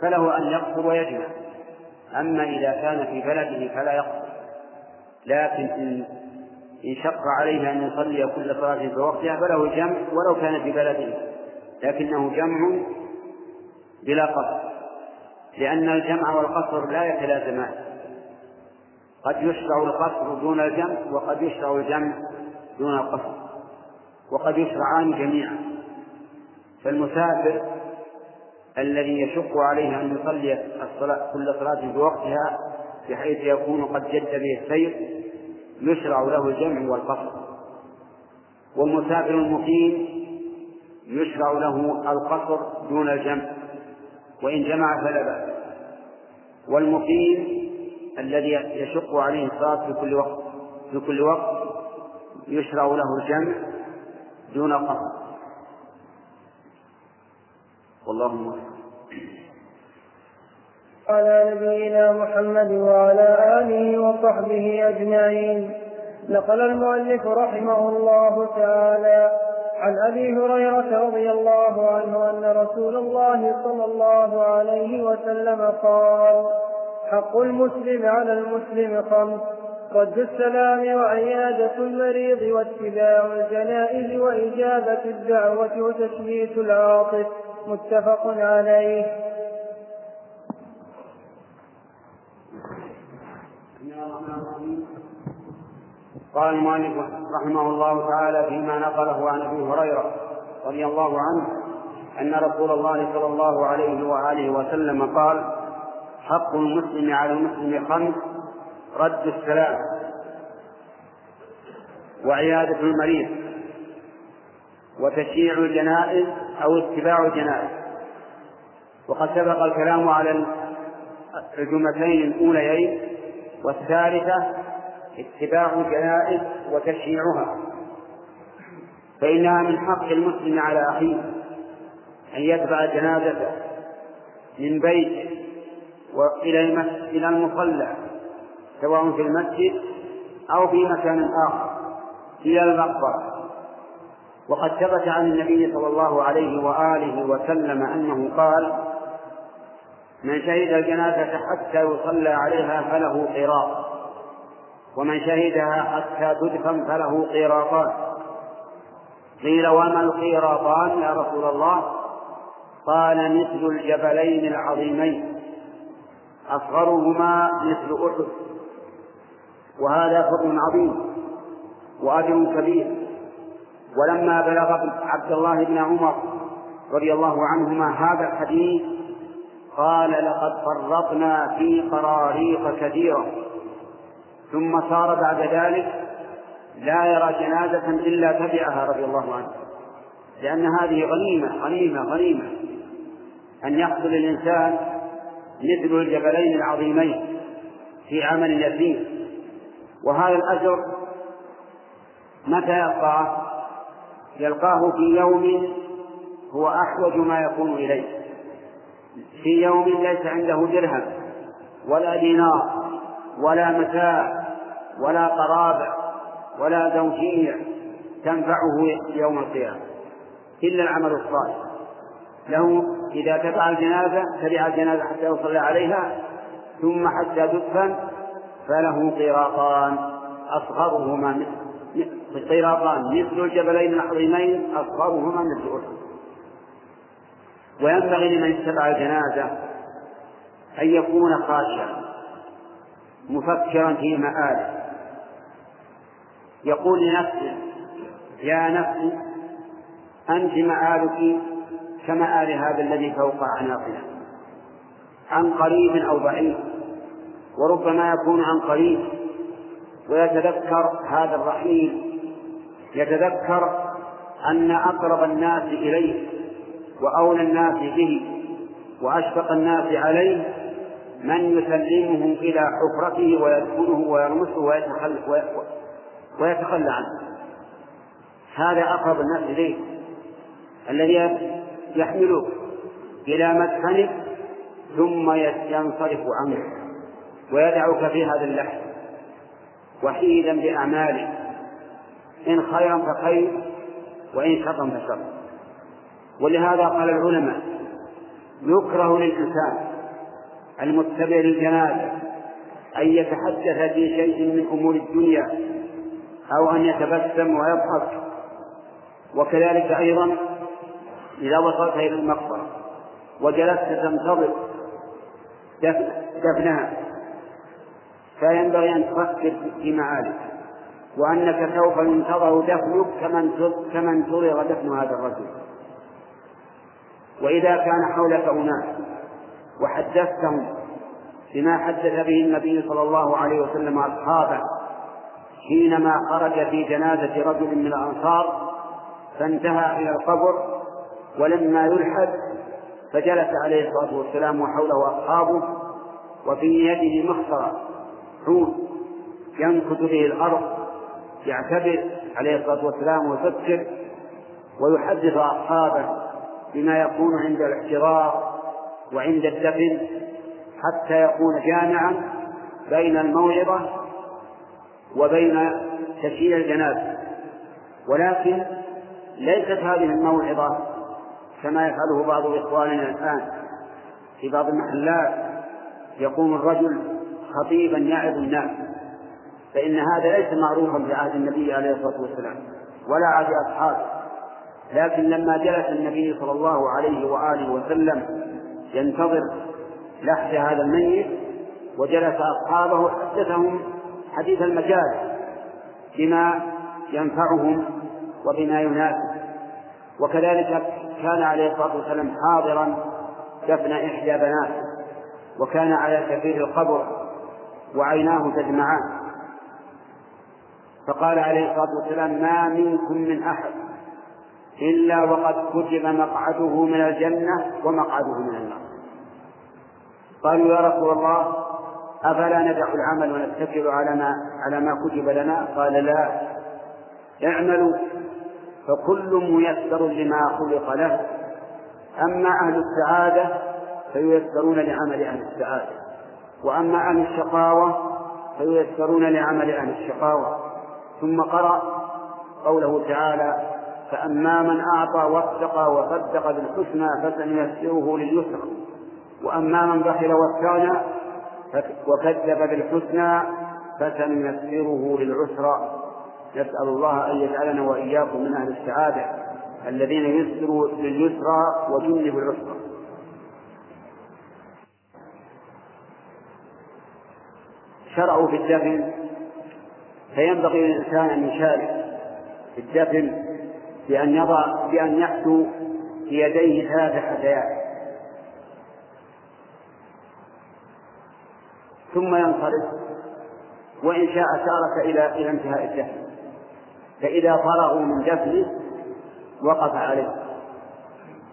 فله أن يقصر ويجمع. أما إذا كان في بلده فلا يقصر. لكن إن إن شق عليه أن يصلي كل صلاة في وقتها فله الجمع ولو كان في بلده. لكنه جمع بلا قصر. لأن الجمع والقصر لا يتلازمان. قد يشرع القصر دون الجمع وقد يشرع الجمع دون القصر. وقد يشرعان جميعا. فالمسافر الذي يشق عليه أن يصلي الصلاة كل صلاة في وقتها بحيث يكون قد جد به السير يشرع له الجمع والقصر. والمسافر المقيم يشرع له القصر دون الجمع وإن جمع فلا بأس. والمقيم الذي يشق عليه الصلاة في كل وقت في كل وقت يشرع له الجمع دون القصر والله موفق. على نبينا محمد وعلى آله وصحبه أجمعين. نقل المؤلف رحمه الله تعالى عن أبي هريرة رضي الله عنه أن رسول الله صلى الله عليه وسلم قال حق المسلم على المسلم خمس رد السلام وعيادة المريض واتباع الجنائز وإجابة الدعوة وتشميت العاطف متفق عليه. قال المؤلف رحمه الله تعالى فيما نقله عن أبي هريرة رضي الله عنه أن رسول الله صلى الله عليه وآله وسلم قال حق المسلم على المسلم خمس رد السلام وعيادة المريض وتشييع الجنائز أو اتباع الجنائز وقد سبق الكلام على الجملتين الأوليين والثالثة اتباع الجنائز وتشييعها. فإنها من حق المسلم على أخيه أن يتبع جنازته من بيته وإلى إلى المصلى سواء في المسجد أو في مكان آخر إلى المقبرة. وقد ثبت عن النبي صلى الله عليه وآله وسلم أنه قال من شهد الجنازة حتى يصلى عليها فله قيراط ومن شهدها حتى تدفن فله قيراطان. قيل وما القيراطان يا رسول الله؟ قال مثل الجبلين العظيمين أصغرهما مثل أحد وهذا فضل عظيم وأجر كبير. ولما بلغ عبد الله بن عمر رضي الله عنهما هذا الحديث قال لقد فرطنا في قراريق كثيرة ثم صار بعد ذلك لا يرى جنازة إلا تبعها رضي الله عنه لأن هذه غنيمة غنيمة غنيمة أن يحصل الإنسان مثل الجبلين العظيمين في عمل يسير وهذا الأجر متى يلقاه؟ يلقاه في يوم هو أحوج ما يكون إليه. في يوم ليس عنده درهم ولا دينار ولا متاع ولا قرابة ولا زوجية تنفعه يوم القيامة. إلا العمل الصالح. له إذا تبع الجنازة تبع الجنازة حتى يصلي عليها ثم حتى تدفن فله قيراطان أصغرهما مثل قيراطان مثل الجبلين العظيمين أصغرهما مثل أحد وينبغي لمن اتبع الجنازة أن يكون خاشعا مفكرا في مآله. يقول لنفسه يا نفسي أنت مآلك كمآل هذا الذي فوق أعناقنا عن قريب أو بعيد وربما يكون عن قريب. ويتذكر هذا الرحيل يتذكر أن أقرب الناس إليه وأولى الناس به وأشفق الناس عليه من يسلمه إلى حفرته ويدخله ويرمسه ويتخلى, ويتخلى عنه. هذا أقرب الناس إليه الذي يحملك إلى مدفنك ثم ينصرف عنك ويدعك في هذا اللحم وحيدا بأعماله. إن خيرا فخير وإن شرا فشر. ولهذا قال العلماء يكره للإنسان المتبع للجنازة أن يتحدث في شيء من أمور الدنيا أو أن يتبسم ويضحك. وكذلك أيضا إذا وصلت إلى المقبرة وجلست تنتظر دفنها فينبغي أن تفكر في معالك وأنك سوف ينتظر دفنك كمن كمن انتظر دفن هذا الرجل. وإذا كان حولك أناس وحدثتهم بما حدث به النبي صلى الله عليه وسلم أصحابه حينما خرج في جنازة رجل من الأنصار فانتهى إلى القبر ولما يلحد فجلس عليه الصلاة والسلام وحوله أصحابه وفي يده مخصرة حوت ينكت به الأرض يعتبر عليه الصلاة والسلام ويفكر ويحدث أصحابه بما يكون عند الاحتضار وعند الدفن حتى يكون جامعا بين الموعظة وبين تشييد الجنازة. ولكن ليست هذه الموعظة كما يفعله بعض إخواننا الآن في بعض المحلات يقوم الرجل خطيبا يعظ الناس فإن هذا ليس معروفا في عهد النبي عليه الصلاة والسلام ولا عهد أصحابه. لكن لما جلس النبي صلى الله عليه وآله وسلم ينتظر لحد هذا الميت وجلس أصحابه حدثهم حديث المجال بما ينفعهم وبما يناسب. وكذلك كان عليه الصلاة والسلام حاضرا دفن إحدى بناته وكان على كبير القبر وعيناه تدمعان فقال عليه الصلاة والسلام ما منكم من أحد إلا وقد كتب مقعده من الجنة ومقعده من النار. قالوا يا رسول الله أفلا ندع العمل ونتكل على ما على ما كتب لنا؟ قال لا اعملوا فكل ميسر لما خلق له. أما أهل السعادة فييسرون لعمل أهل السعادة. وأما أهل الشقاوة فييسرون لعمل أهل الشقاوة. ثم قرأ قوله تعالى فأما من أعطى واتقى وصدق بالحسنى فسنيسره لليسرى وأما من بخل واستغنى وكذب بالحسنى فسنيسره للعسرى نسأل الله أن يجعلنا وإياكم من أهل السعادة الذين يسروا لليسرى وجنبوا العسرى شرعوا في الدفن فينبغي للإنسان أن يشارك في الدفن بأن يضع بأن يحثو بيديه ثلاث حثيات ثم ينصرف وإن شاء شارك إلى إلى انتهاء الدفن. فإذا فرغوا من دفنه وقف عليه.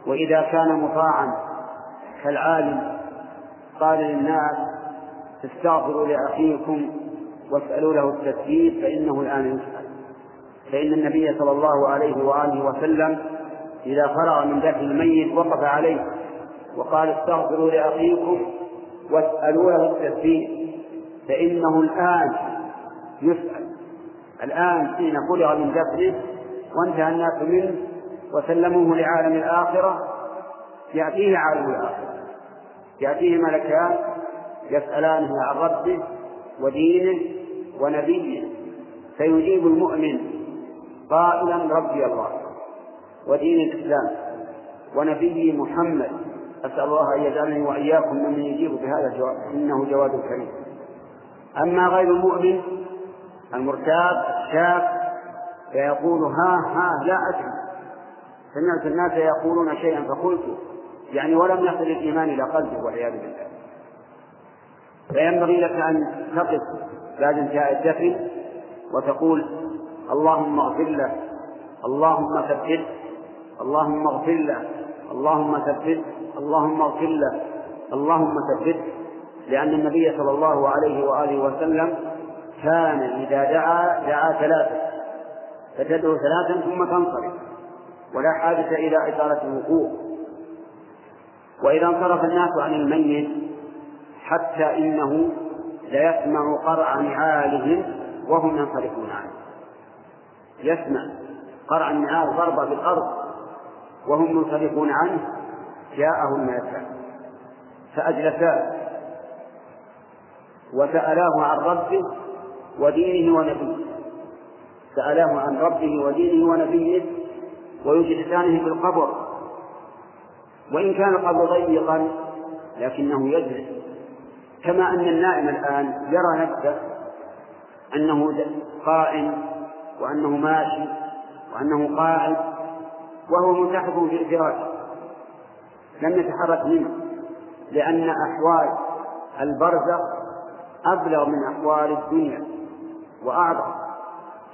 وإذا كان مطاعا كالعالم قال للناس استغفروا لأخيكم واسألوا له التثبيت فإنه الآن يسأل. فإن النبي صلى الله عليه وآله وسلم إذا فرغ من دفن الميت وقف عليه وقال استغفروا لأخيكم واسألوا له التثبيت فإنه الآن يسأل. الآن حين فرغ من دفنه وانتهى الناس منه وسلموه لعالم الآخرة يأتيه عالم الآخرة يأتيه ملكان يسألانه عن ربه ودينه ونبيه. فيجيب المؤمن قائلا ربي الله ودين الإسلام ونبي محمد. أسأل الله أن يجعلني وإياكم ممن يجيب بهذا الجواب إنه جواد كريم. أما غير المؤمن المرتاب الشاك فيقول ها ها لا أدري. سمعت الناس يقولون شيئا فقلت يعني ولم يصل الإيمان إلى قلبه والعياذ بالله. فينبغي لك أن تقف بعد انتهاء الدفن وتقول اللهم اغفر له اللهم ثبته اللهم اغفر له اللهم ثبته اللهم اغفر له اللهم ثبته لأن النبي صلى الله عليه وآله وسلم كان إذا دعا دعا ثلاثة فتدعو ثلاثا ثم تنصرف ولا حاجة إلى إطالة الوقوف وإذا انصرف الناس عن الميت حتى إنه ليسمع قرع نعالهم وهم ينصرفون عنه. يسمع قرع النعال ضربة بالأرض وهم منصرفون عنه جاءه الملكان فأجلساه وسألاه عن ربه ودينه ونبيه. سألاه عن ربه ودينه ونبيه ويجلسانه في القبر. وإن كان القبر ضيقا لكنه يجلس. كما أن النائم الآن يرى نفسه أنه قائم وأنه ماشي وأنه قاعد وهو ملتحق في الفراش لم يتحرك منه لأن أحوال البرزخ أبلغ من أحوال الدنيا وأعظم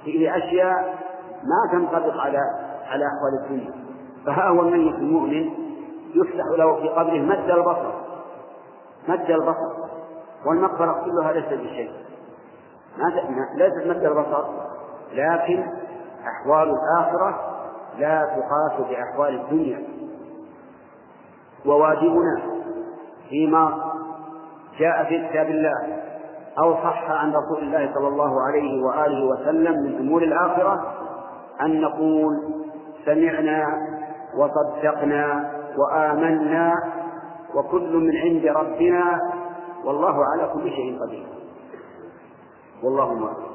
فيه أشياء ما تنطبق على على أحوال الدنيا. فها هو الميت المؤمن يفتح له في قبره مد البصر. مد البصر. والمقبرة كلها ليست بشيء. ليست مد البصر لكن أحوال الآخرة لا تقاس بأحوال الدنيا. وواجبنا فيما جاء في كتاب الله أو صح عن رسول الله صلى الله عليه وآله وسلم من أمور الآخرة أن نقول سمعنا وصدقنا وآمنا وكل من عند ربنا والله على كل شيء قدير. والله موفق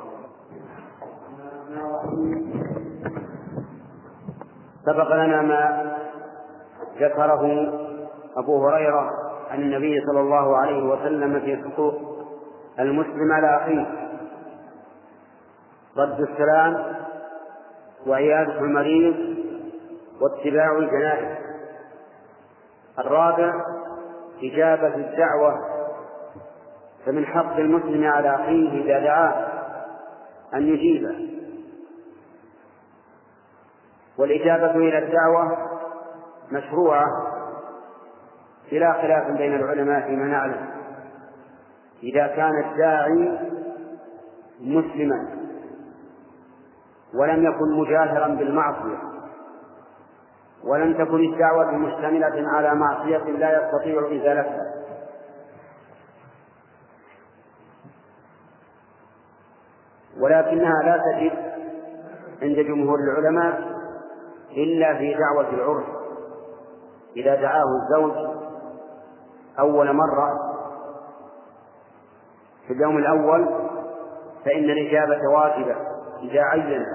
سبق لنا ما ذكره أبو هريرة عن النبي صلى الله عليه وسلم في حقوق المسلم على أخيه. رد السلام وعيادة المريض واتباع الجنائز. الرابع إجابة الدعوة فمن حق المسلم على أخيه إذا دعاه أن يجيبه. والإجابة إلى الدعوة مشروعة بلا خلاف بين العلماء فيما نعلم. إذا كان الداعي مسلما ولم يكن مجاهرا بالمعصية ولم تكن الدعوة مشتملة على معصية لا يستطيع إزالتها. ولكنها لا تجد عند جمهور العلماء إلا في دعوة العرف. إذا دعاه الزوج أول مرة في اليوم الأول فإن الإجابة واجبة إذا عين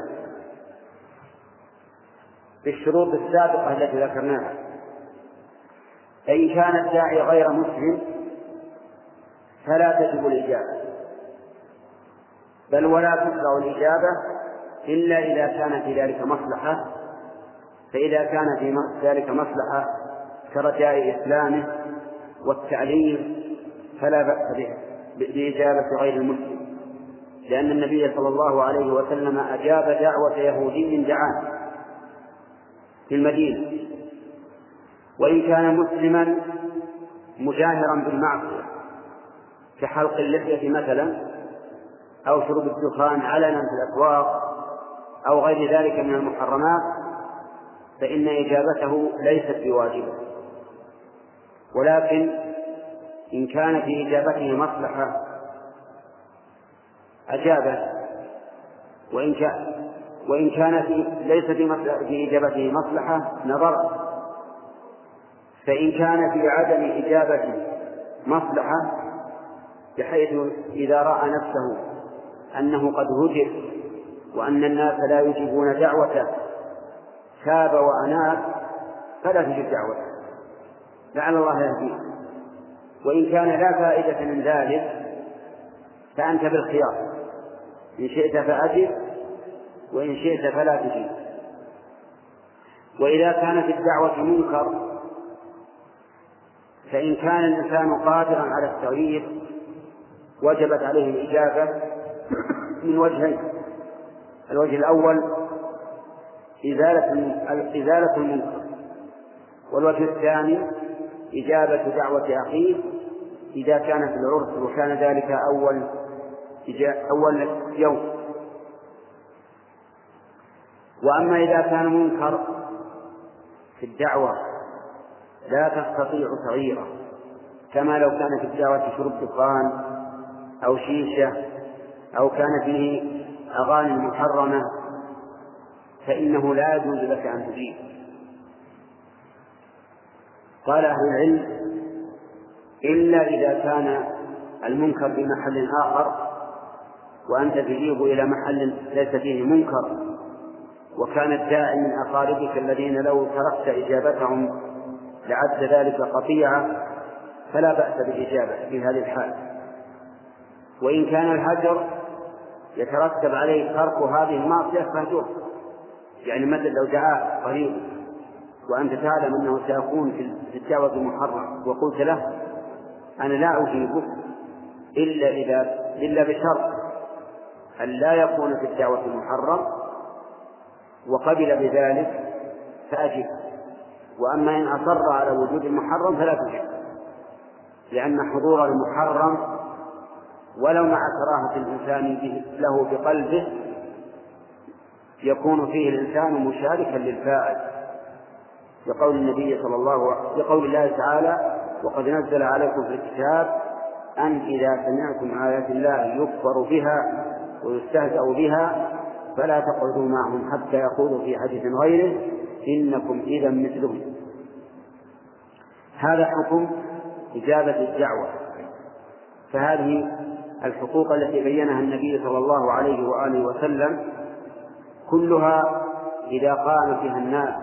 بالشروط السابقة التي ذكرناها. فإن كان الداعي غير مسلم فلا تجب الإجابة. بل ولا تشرع الإجابة إلا إذا كان في ذلك مصلحة فإذا كان في ذلك مصلحة كرجاء إسلامه والتعليم فلا بأس به بإجابة غير المسلم. لأن النبي صلى الله عليه وسلم أجاب دعوة يهودي دعاه في المدينة. وإن كان مسلما مجاهرا بالمعصية كحلق اللحية مثلا أو شرب الدخان علنا في الأسواق أو غير ذلك من المحرمات فإن إجابته ليست بواجبة. ولكن إن كان في إجابته مصلحة أجابه وإن كان وإن كان في ليس في, في إجابته مصلحة نظر. فإن كان في عدم إجابته مصلحة بحيث إذا رأى نفسه أنه قد هجر وأن الناس لا يجيبون دعوته. تاب وأناب فلا تجب دعوته. لعل الله يهديه وإن كان لا فائدة من ذلك فأنت بالخيار. إن شئت فأجب وإن شئت فلا تجيب. وإذا كان في الدعوة منكر فإن كان الإنسان قادرا على التغيير وجبت عليه الإجابة من وجهين. الوجه الأول إزالة إزالة المنكر. والوجه الثاني إجابة دعوة أخيه إذا كان في العرس وكان ذلك أول أول يوم. وأما إذا كان منكر في الدعوة لا تستطيع تغييره كما لو كان في الدعوة شرب دخان أو شيشة أو كان فيه أغاني محرمة فإنه لا يجوز لك أن تجيب. قال أهل العلم إلا إذا كان المنكر في محل آخر وأنت تجيب إلى محل ليس فيه منكر وكان الداعي من أقاربك الذين لو تركت إجابتهم لعد ذلك قطيعة فلا بأس بالإجابة في هذه الحال. وإن كان الهجر يترتب عليه ترك هذه المعصية فهجر يعني مثل لو دعا قريب وأنت تعلم أنه سيكون في الدعوة محرم وقلت له أنا لا أجيبك إلا إذا إلا بشرط أن لا يكون في الدعوة محرم وقبل بذلك فأجب. وأما إن أصر على وجود المحرم فلا تجب لأن حضور المحرم ولو مع كراهة الإنسان له بقلبه يكون فيه الإنسان مشاركا للفاعل. لقول النبي صلى الله لقول الله تعالى وقد نزل عليكم في الكتاب أن إذا سمعتم آيات الله يكفر بها ويستهزأ بها فلا تقعدوا معهم حتى يقولوا في حديث غيره إنكم إذا مثلهم. هذا حكم إجابة الدعوة. فهذه الحقوق التي بينها النبي صلى الله عليه وآله وسلم كلها إذا قام فيها الناس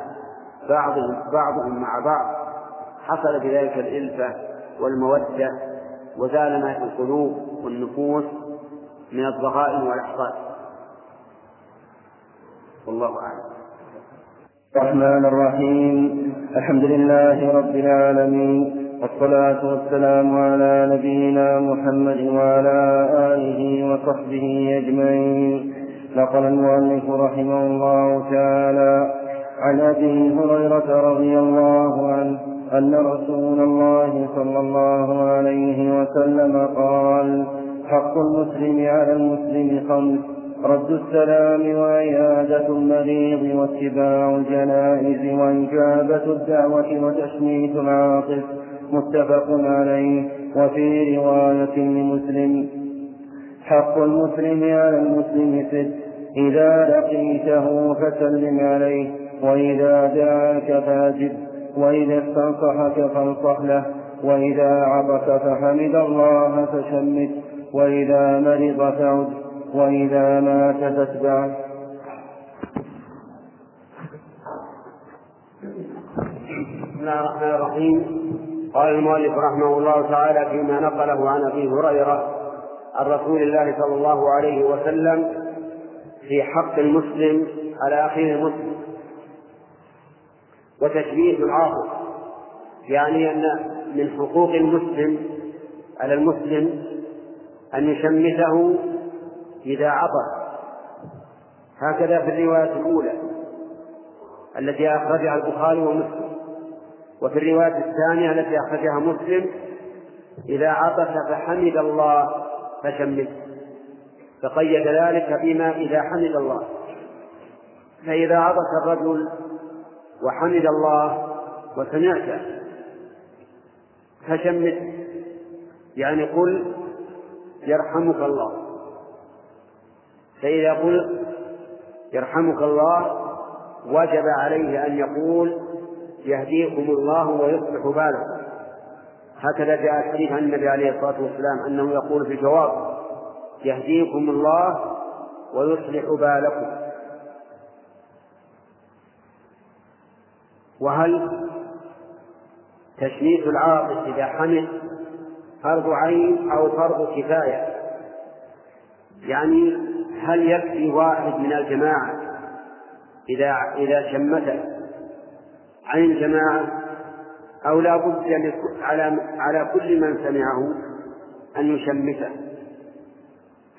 بعضهم بعضهم مع بعض. حصل بذلك الإلفة والمودة وزال ما في القلوب والنفوس من الضغائن والأحقاد والله أعلم. الرحمن الرحيم. الحمد لله رب العالمين. والصلاة والسلام على نبينا محمد وعلى آله وصحبه أجمعين. نقل المؤلف رحمه الله تعالى عن أبي هريرة رضي الله عنه أن رسول الله صلى الله عليه وسلم قال حق المسلم على المسلم خمس رد السلام وعيادة المريض واتباع الجنائز وإجابة الدعوة وتشميت العاطف. متفق عليه وفي رواية لمسلم حق المسلم على المسلم ست إذا لقيته فسلم عليه وإذا دعاك فاجب وإذا استنصحك فانصح له وإذا عطس فحمد الله فشمت وإذا مرض فعد وإذا مات فاتبعه بسم الله الرحمن الرحيم. قال المؤلف رحمه الله تعالى فيما نقله عن أبي هريرة عن رسول الله صلى الله عليه وسلم في حق المسلم على أخيه المسلم. وتشبيه العاطف يعني أن من حقوق المسلم على المسلم أن يشمته إذا عطس هكذا في الرواية الأولى التي أخرجها البخاري ومسلم. وفي الرواية الثانية التي أخرجها مسلم إذا عطس فحمد الله فشمت فقيد ذلك بما إذا حمد الله. فإذا عطس الرجل وحمد الله وسمعت فشمت يعني قل يرحمك الله. فإذا قل يرحمك الله وجب عليه أن يقول يهديكم الله ويصلح بالكم هكذا جاء الحديث عن النبي عليه الصلاة والسلام أنه يقول في الجواب يهديكم الله ويصلح بالكم وهل تشميت العاطف إذا حمل فرض عين أو فرض كفاية؟ يعني هل يكفي واحد من الجماعة إذا إذا شمت عن الجماعة أو لا بد على على كل من سمعه أن يشمته.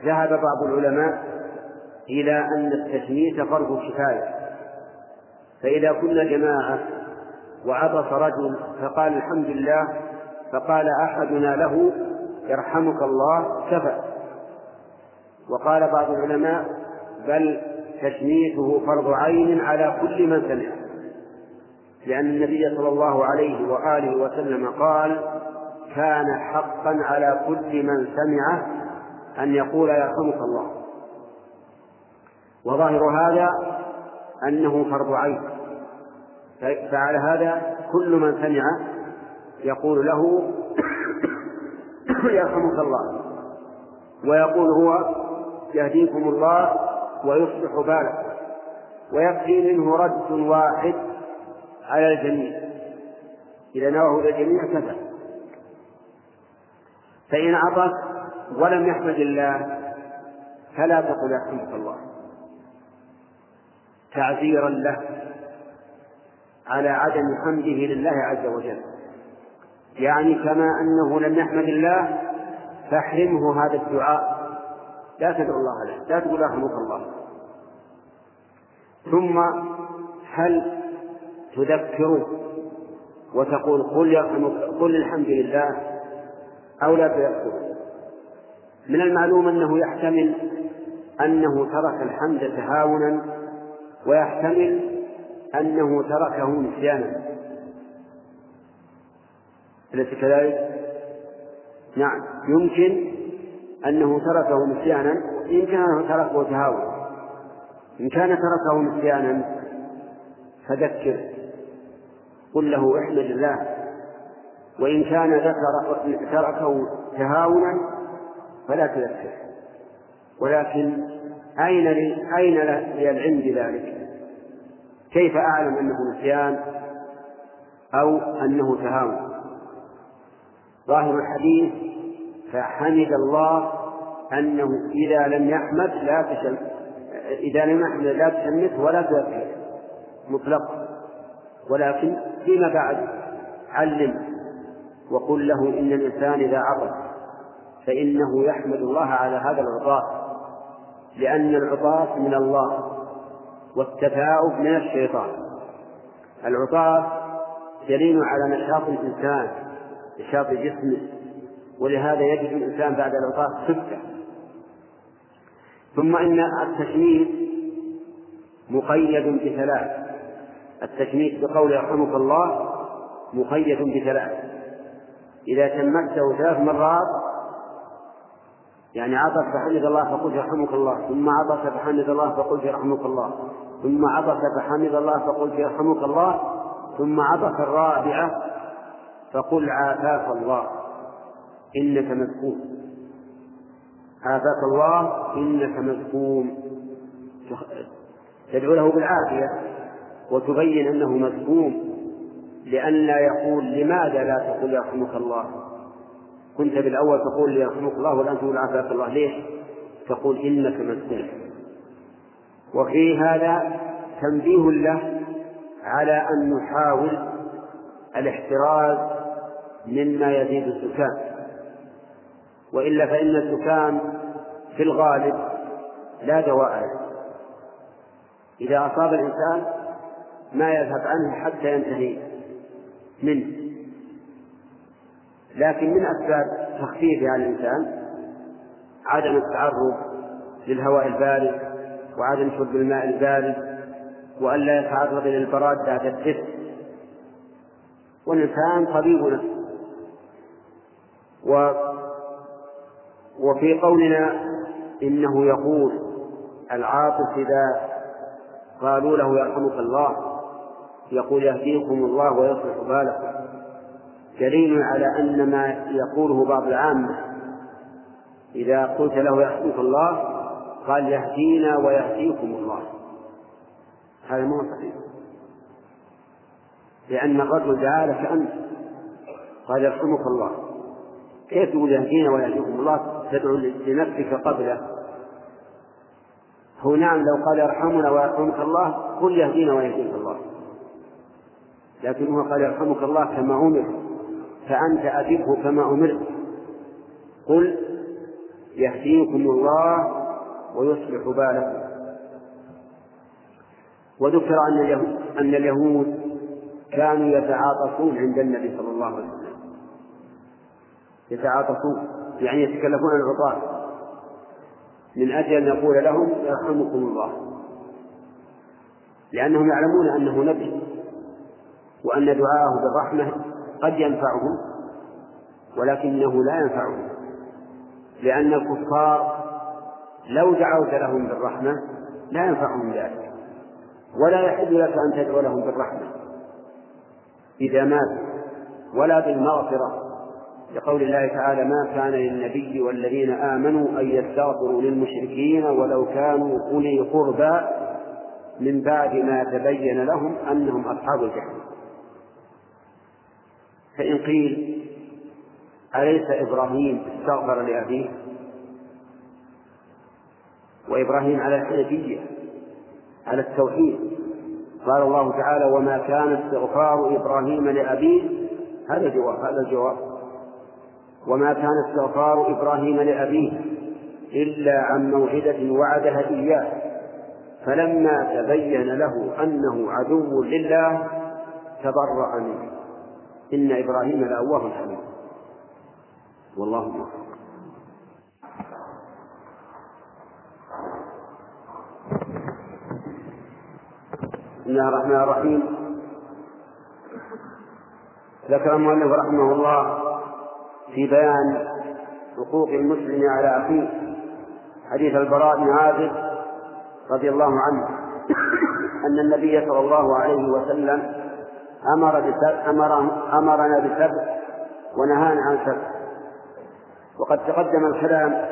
ذهب بعض العلماء إلى أن التشميت فرض كفاية. فإذا كنا جماعة وعطس رجل فقال الحمد لله فقال أحدنا له يرحمك الله كفى. وقال بعض العلماء بل تشميته فرض عين على كل من سمع لأن النبي صلى الله عليه وآله وسلم قال كان حقا على كل من سمعه أن يقول يرحمك الله. وظاهر هذا أنه فرض عين. فعلى هذا كل من سمع يقول له يرحمك الله. ويقول هو يهديكم الله ويصلح بالك ويكفي منه رد واحد على الجميع. إذا نواه إلى الجميع كفى. فإن عطس ولم يحمد الله فلا تقل يرحمك الله. تعذيرا له على عدم حمده لله عز وجل. يعني كما أنه لم يحمد الله فاحرمه هذا الدعاء. لا تدعو الله له لا تقول يرحمك الله. ثم هل تذكره وتقول قل يرحمك قل الحمد لله أو لا تذكره من المعلوم أنه يحتمل أنه ترك الحمد تهاونا ويحتمل أنه تركه نسيانا. أليس كذلك؟ نعم. يمكن أنه تركه نسيانا إن كان تركه تهاونا. إن كان تركه نسيانا فذكر. قل له احمد الله. وإن كان ذكر تركه تهاونا فلا تذكر. ولكن أين أين لي العلم بذلك؟ كيف أعلم أنه نسيان أو أنه تهاون؟ ظاهر الحديث فحمد الله أنه إذا لم يحمد لا تشم إذا لم يحمد لا تشمت ولا تذكر. مطلقا ولكن فيما بعد علم وقل له إن الإنسان إذا عطس فإنه يحمد الله على هذا العطاء لأن العطاء من الله والتثاؤب من الشيطان. العطاس دليل على نشاط الإنسان نشاط جسمه ولهذا يجد الإنسان بعد العطاس خفة ثم إن التشميت مقيد بثلاث التشميت بقول يرحمك الله مقيد بثلاث. إذا شمته ثلاث مرات يعني عطس فحمد الله فقلت يرحمك الله ثم عطس فحمد الله فقلت يرحمك الله ثم عطس فحمد الله فقلت يرحمك الله ثم عطس الرابعة فقل عافاك الله إنك مذكوم عافاك الله إنك مذكوم تدعو له بالعافية. وتبين أنه مذكوم لئلا يقول لماذا لا تقول يرحمك الله؟ كنت بالأول تقول يرحمك الله والآن تقول عافاك الله. ليش؟ تقول إنك مذكوم وفي هذا تنبيه له على أن نحاول الاحتراز مما يزيد الزكام وإلا فإن الزكام في الغالب لا دواء له. إذا أصاب الإنسان ما يذهب عنه حتى ينتهي منه. لكن من أسباب تخفيفه على الإنسان عدم التعرض للهواء البارد وعدم شرب الماء البارد وألا يتعرض إلى البراد بعد الدفء. والإنسان طبيب نفسه. و وفي قولنا إنه يقول العاطف إذا قالوا له يرحمك الله. يقول يهديكم الله ويصلح بالكم. دليل على أن ما يقوله بعض العامة إذا قلت له يحكمك الله قال يهدينا ويهديكم الله. هذا مو صحيح. لأن الرجل دعا لك أنت قال يرحمك الله. كيف تقول يهدينا ويهديكم الله؟ تدعو لنفسك قبله. هو نعم لو قال يرحمنا ويرحمك الله قل يهدينا ويهديك الله. لكن هو قال يرحمك الله كما أمر فأنت أجبه كما أمرت. قل يهديكم الله ويصلح بالكم. وذكر أن اليهود أن اليهود كانوا يتعاطفون عند النبي صلى الله عليه وسلم. يتعاطفون يعني يتكلفون العطاة من أجل أن يقول لهم يرحمكم الله. لأنهم يعلمون أنه نبي. وأن دعاءه بالرحمة قد ينفعهم ولكنه لا ينفعهم لأن الكفار لو دعوت لهم بالرحمة لا ينفعهم ذلك ولا يحل لك أن تدعو لهم بالرحمة إذا ماتوا ولا بالمغفرة لقول الله تعالى ما كان للنبي والذين آمنوا أن يستغفروا للمشركين ولو كانوا أولي قربى من بعد ما تبين لهم أنهم أصحاب الجحيم. فإن قيل أليس إبراهيم استغفر لأبيه؟ وإبراهيم على الحنفية على التوحيد. قال الله تعالى وما كان استغفار إبراهيم لأبيه؟ هذا جواب هذا الجواب. وما كان استغفار إبراهيم لأبيه إلا عن موعدة وعدها إياه فلما تبين له أنه عدو لله تبرأ منه. إن إبراهيم لأواه حليم والله موفق بسم الله الرحمن الرحيم. ذكر المؤلف رحمه الله في بيان حقوق المسلم على أخيه حديث البراء بن عازب رضي الله عنه أن النبي صلى الله عليه وسلم أمر بسبع أمر أمرنا بسبع ونهانا عن سبع وقد تقدم الكلام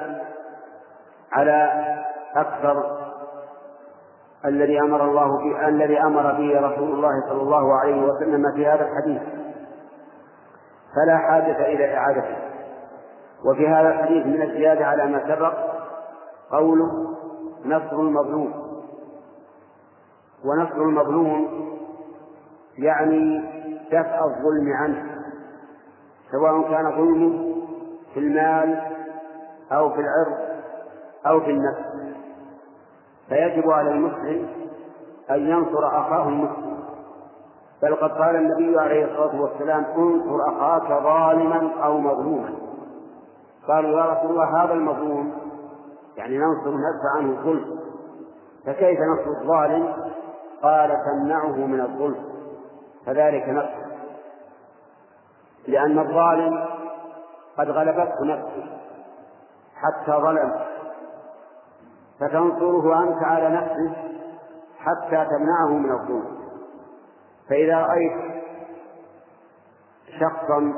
على أكثر الذي أمر الله به الذي أمر به رسول الله صلى الله عليه وسلم في هذا الحديث. فلا حاجة إلى إعادته. وفي هذا الحديث من الزيادة على ما سبق قوله نصر المظلوم. ونصر المظلوم يعني دفع الظلم عنه سواء كان ظلمه في المال أو في العرض أو في النفس. فيجب على المسلم أن ينصر أخاه المسلم. بل قد قال النبي عليه الصلاة والسلام انصر أخاك ظالما أو مظلوما. قالوا يا رسول الله هذا المظلوم يعني ننصر ندفع عنه الظلم. فكيف نصر الظالم؟ قال تمنعه من الظلم. فذلك نفسه لأن الظالم قد غلبته نفسه حتى ظلم فتنصره أنت على نفسه حتى تمنعه من الظلم. فإذا رأيت شخصا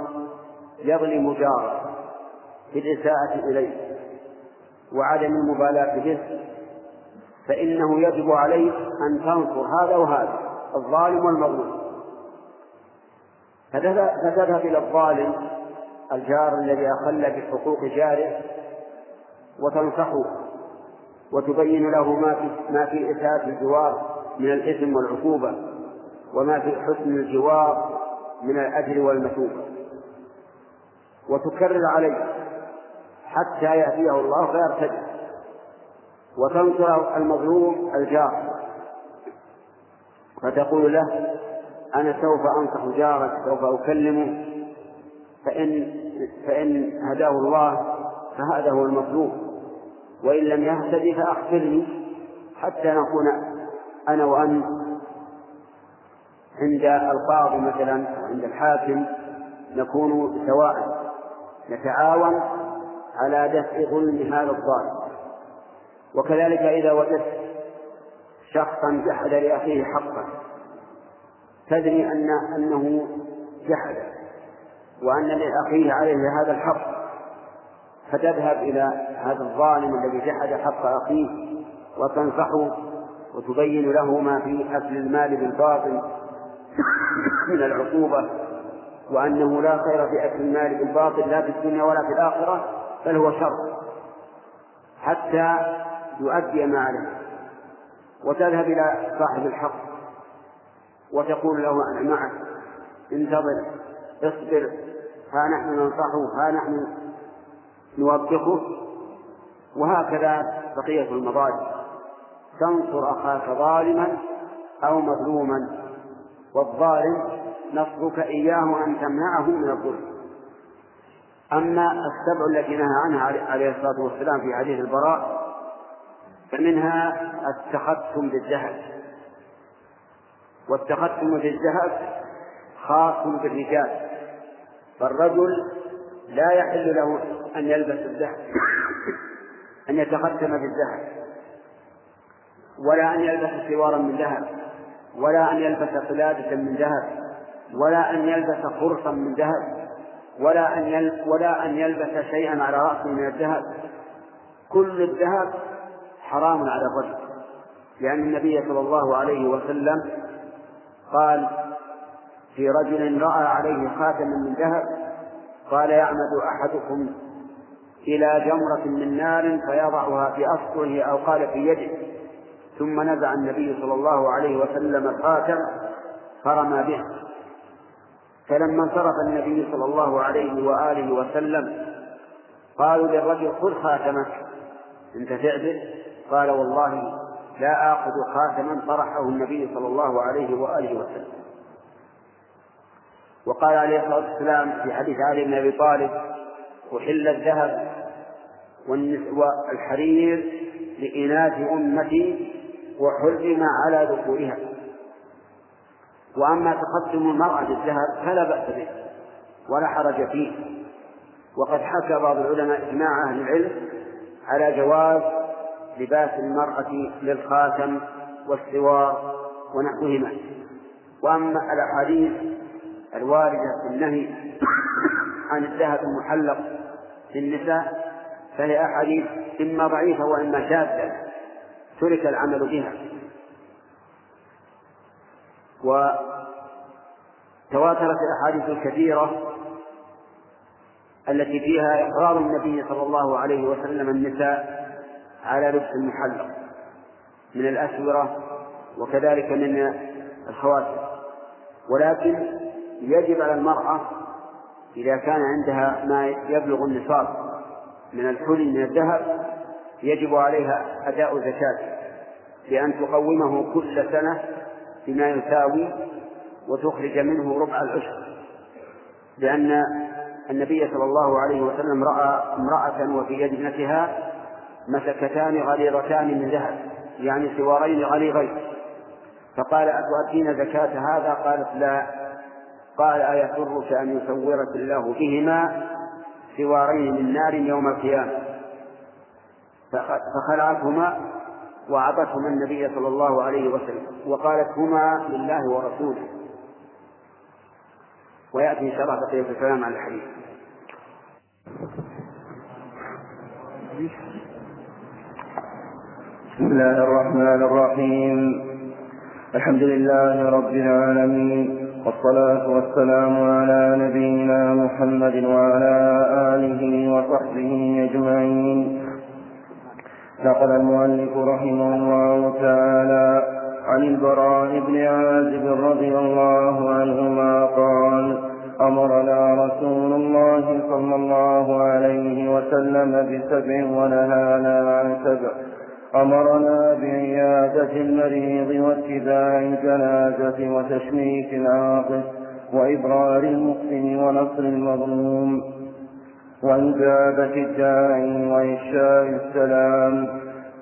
يظلم جاره بالإساءة إليه وعدم المبالاة به فإنه يجب عليك أن تنصر هذا وهذا الظالم والمظلوم. فتذهب إلى الظالم الجار الذي أخل بحقوق جاره وتنصحه وتبين له ما في ما في إساءة الجوار من الإثم والعقوبة وما في حسن الجوار من الأجر والمثوبة وتكرر عليه حتى يأتيه الله فيرتد. وتنصر المظلوم الجار. فتقول له أنا سوف أنصح جارك سوف أكلمه. فإن فإن هداه الله فهذا هو المطلوب. وإن لم يهتدي فأخبرني حتى نكون أنا وأنت عند القاضي مثلا عند الحاكم نكون سواء نتعاون على دفع ظلم هذا الظالم وكذلك إذا وجدت شخصا جحد لأخيه حقا تدري أن أنه جحد وأن لأخيه عليه هذا الحق. فتذهب إلى هذا الظالم الذي جحد حق أخيه وتنصحه وتبين له ما في أكل المال بالباطل من العقوبة وأنه لا خير في أكل المال بالباطل لا في الدنيا ولا في الآخرة بل هو شر. حتى يؤدي ما عليه. وتذهب إلى صاحب الحق. وتقول له أنا معك. انتظر اصبر. ها نحن ننصحه ها نحن نوبخه. وهكذا بقية المظالم تنصر أخاك ظالما أو مظلوما. والظالم نصرك إياه أن تمنعه من الظلم. أما السبع التي نهى عنها عليه الصلاة والسلام في حديث البراء فمنها التختم بالذهب والتختم بالذهب خاص بالرجال فالرجل لا يحل له أن يلبس الذهب أن يتختم بالذهب ولا أن يلبس سوارا من ذهب ولا أن يلبس قلادة من ذهب ولا أن يلبس خرصا من ذهب ولا أن ولا أن يلبس شيئا على رأسه من الذهب. كل الذهب حرام على الرجل لأن النبي صلى الله عليه وسلم قال في رجل رأى عليه خاتما من ذهب قال يعمد أحدكم إلى جمرة من نار فيضعها في أصبعه أو قال في يده. ثم نزع النبي صلى الله عليه وسلم الخاتم فرمى به. فلما انصرف النبي صلى الله عليه وآله وسلم قالوا للرجل خذ خاتمك. انت تعدل قال والله لا آخذ خاتما طرحه النبي صلى الله عليه وآله وسلم. وقال عليه الصلاة والسلام في حديث علي بن أبي طالب أحل الذهب والحرير لإناث أمتي وحرم على ذكورها. وأما تقدم المرأة بالذهب فلا بأس به ولا حرج فيه. وقد حكى بعض العلماء إجماع أهل العلم على جواز لباس المرأة للخاتم والسوار ونحوهما. وأما الأحاديث الواردة في النهي عن الذهب المحلق للنساء فهي أحاديث إما ضعيفة وإما شاذة ترك العمل بها. وتواترت الأحاديث الكثيرة التي فيها إقرار النبي صلى الله عليه وسلم النساء على لبس المحلق من الأسورة وكذلك من الخواتم. ولكن يجب على المرأة إذا كان عندها ما يبلغ النصاب من الحلي من الذهب يجب عليها أداء زكاة بأن تقومه كل سنة بما يساوي وتخرج منه ربع العشر. لأن النبي صلى الله عليه وسلم رأى امرأة وفي يد ابنتها مسكتان غليظتان من ذهب يعني سوارين غليظين. فقال أتؤدين زكاة هذا؟ قالت لا. قال أيسرك أن يصورك الله بهما سوارين من نار يوم القيامة. فخلعتهما وأعطتهما النبي صلى الله عليه وسلم وقالت هما لله ورسوله. ويأتي إن شاء الله بقية الكلام على الحديث. بسم الله الرحمن الرحيم. الحمد لله رب العالمين والصلاة والسلام على نبينا محمد وعلى آله وصحبه أجمعين. نقل المؤلف رحمه الله تعالى عن البراء بن عازب رضي الله عنهما قال أمرنا رسول الله صلى الله عليه وسلم بسبع ونهانا عن سبع. أمرنا بعيادة المريض واتباع الجنازة وتشميت العاطف وإبرار المحسن ونصر المظلوم وإجابة الداعي وإفشاء السلام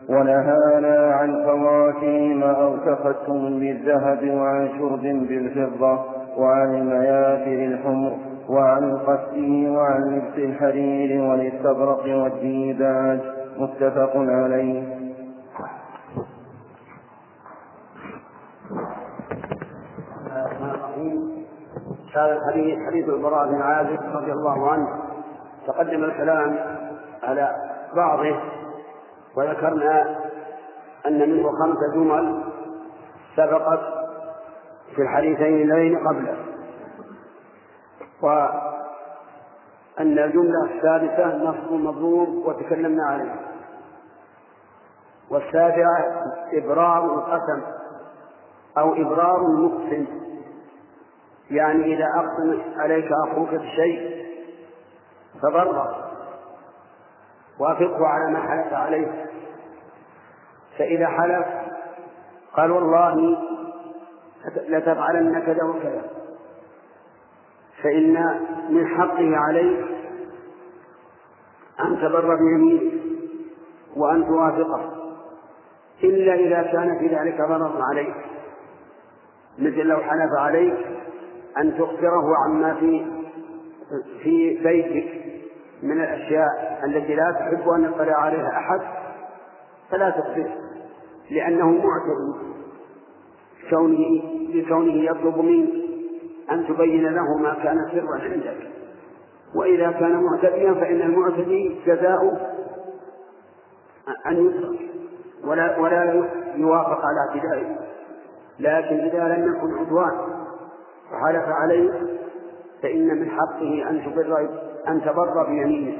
ونهانا عن خواتيم أو تختم بالذهب وعن شرب بالفضة وعن المياثر الحمر وعن القسي وعن لبس الحرير والإستبرق والديباج متفق عليه. هذا الحديث حديث البراء بن عازب رضي الله عنه. تقدم الكلام على بعضه وذكرنا أن منه خمسة جمل سبقت في الحديثين اللذين قبله. وأن الجملة السادسة نصب مضروب وتكلمنا عليه. والسابعة إبرار القسم أو إبرار المقسم. يعني إذا أقسم عليك أخوك بشيء فبرر وافقه على ما حلف عليه فإذا حلف قال والله لتفعلن كذا وكذا فإن من حقه عليك أن تبر بيمينه وأن توافقه إلا إذا كان في ذلك ضرر عليك مثل لو حلف عليك أن تخبره عما في في بيتك من الأشياء التي لا تحب أن يطلع عليها أحد فلا تخبره لأنه معتد كونه لكونه يطلب منك أن تبين له ما كان سرا عندك. وإذا كان معتديا فإن المعتدي جزاؤه أن يترك ولا ولا يوافق على اعتدائه. لكن إذا لم يكن عدوان وحلف عليه فإن من حقه أن تبر أن تبر بيمينه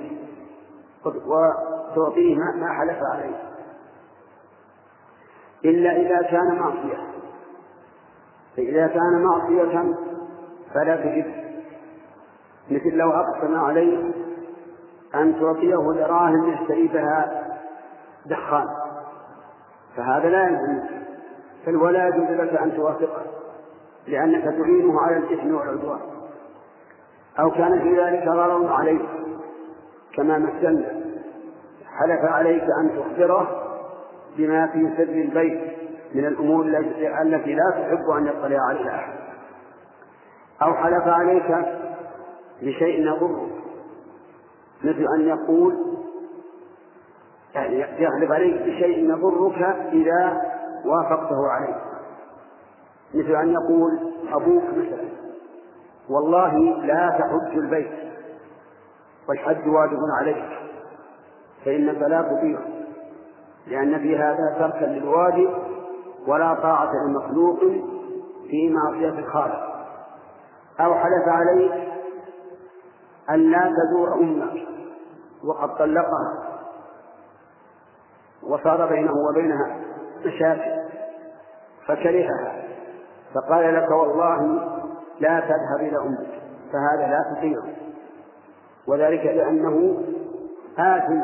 وتعطيه ما حلف عليه. إلا إذا كان معصية. فإذا كان معصية فلا تجب مثل لو أقسم عليه أن تعطيه دراهم يشتري بها دخان. فهذا لا يلزمك بل ولا يجوز لك أن توافقه. لأنك تعينه على الإثم والعدوان. أو كان في ذلك ضرر عليك كما مثلنا حلف عليك أن تخبره بما في سر البيت من الأمور التي لا تحب أن يطلع عليها أحد. أو حلف عليك بشيء يضرك مثل أن يقول يعني يحلف عليك بشيء يضرك إذا وافقته عليه مثل أن يقول أبوك مثلا والله لا تحج البيت والحج واجب عليك فإنك لا تطيع لأن في هذا تركا للواجب ولا طاعة لمخلوق في معصية الخالق. أو حلف عليك أن لا تزور أمك وقد طلقها وصار بينه وبينها مشاكل فكرهها. فقال لك والله لا تذهب إلى أمك فهذا لا تطيعه. وذلك لأنه آثم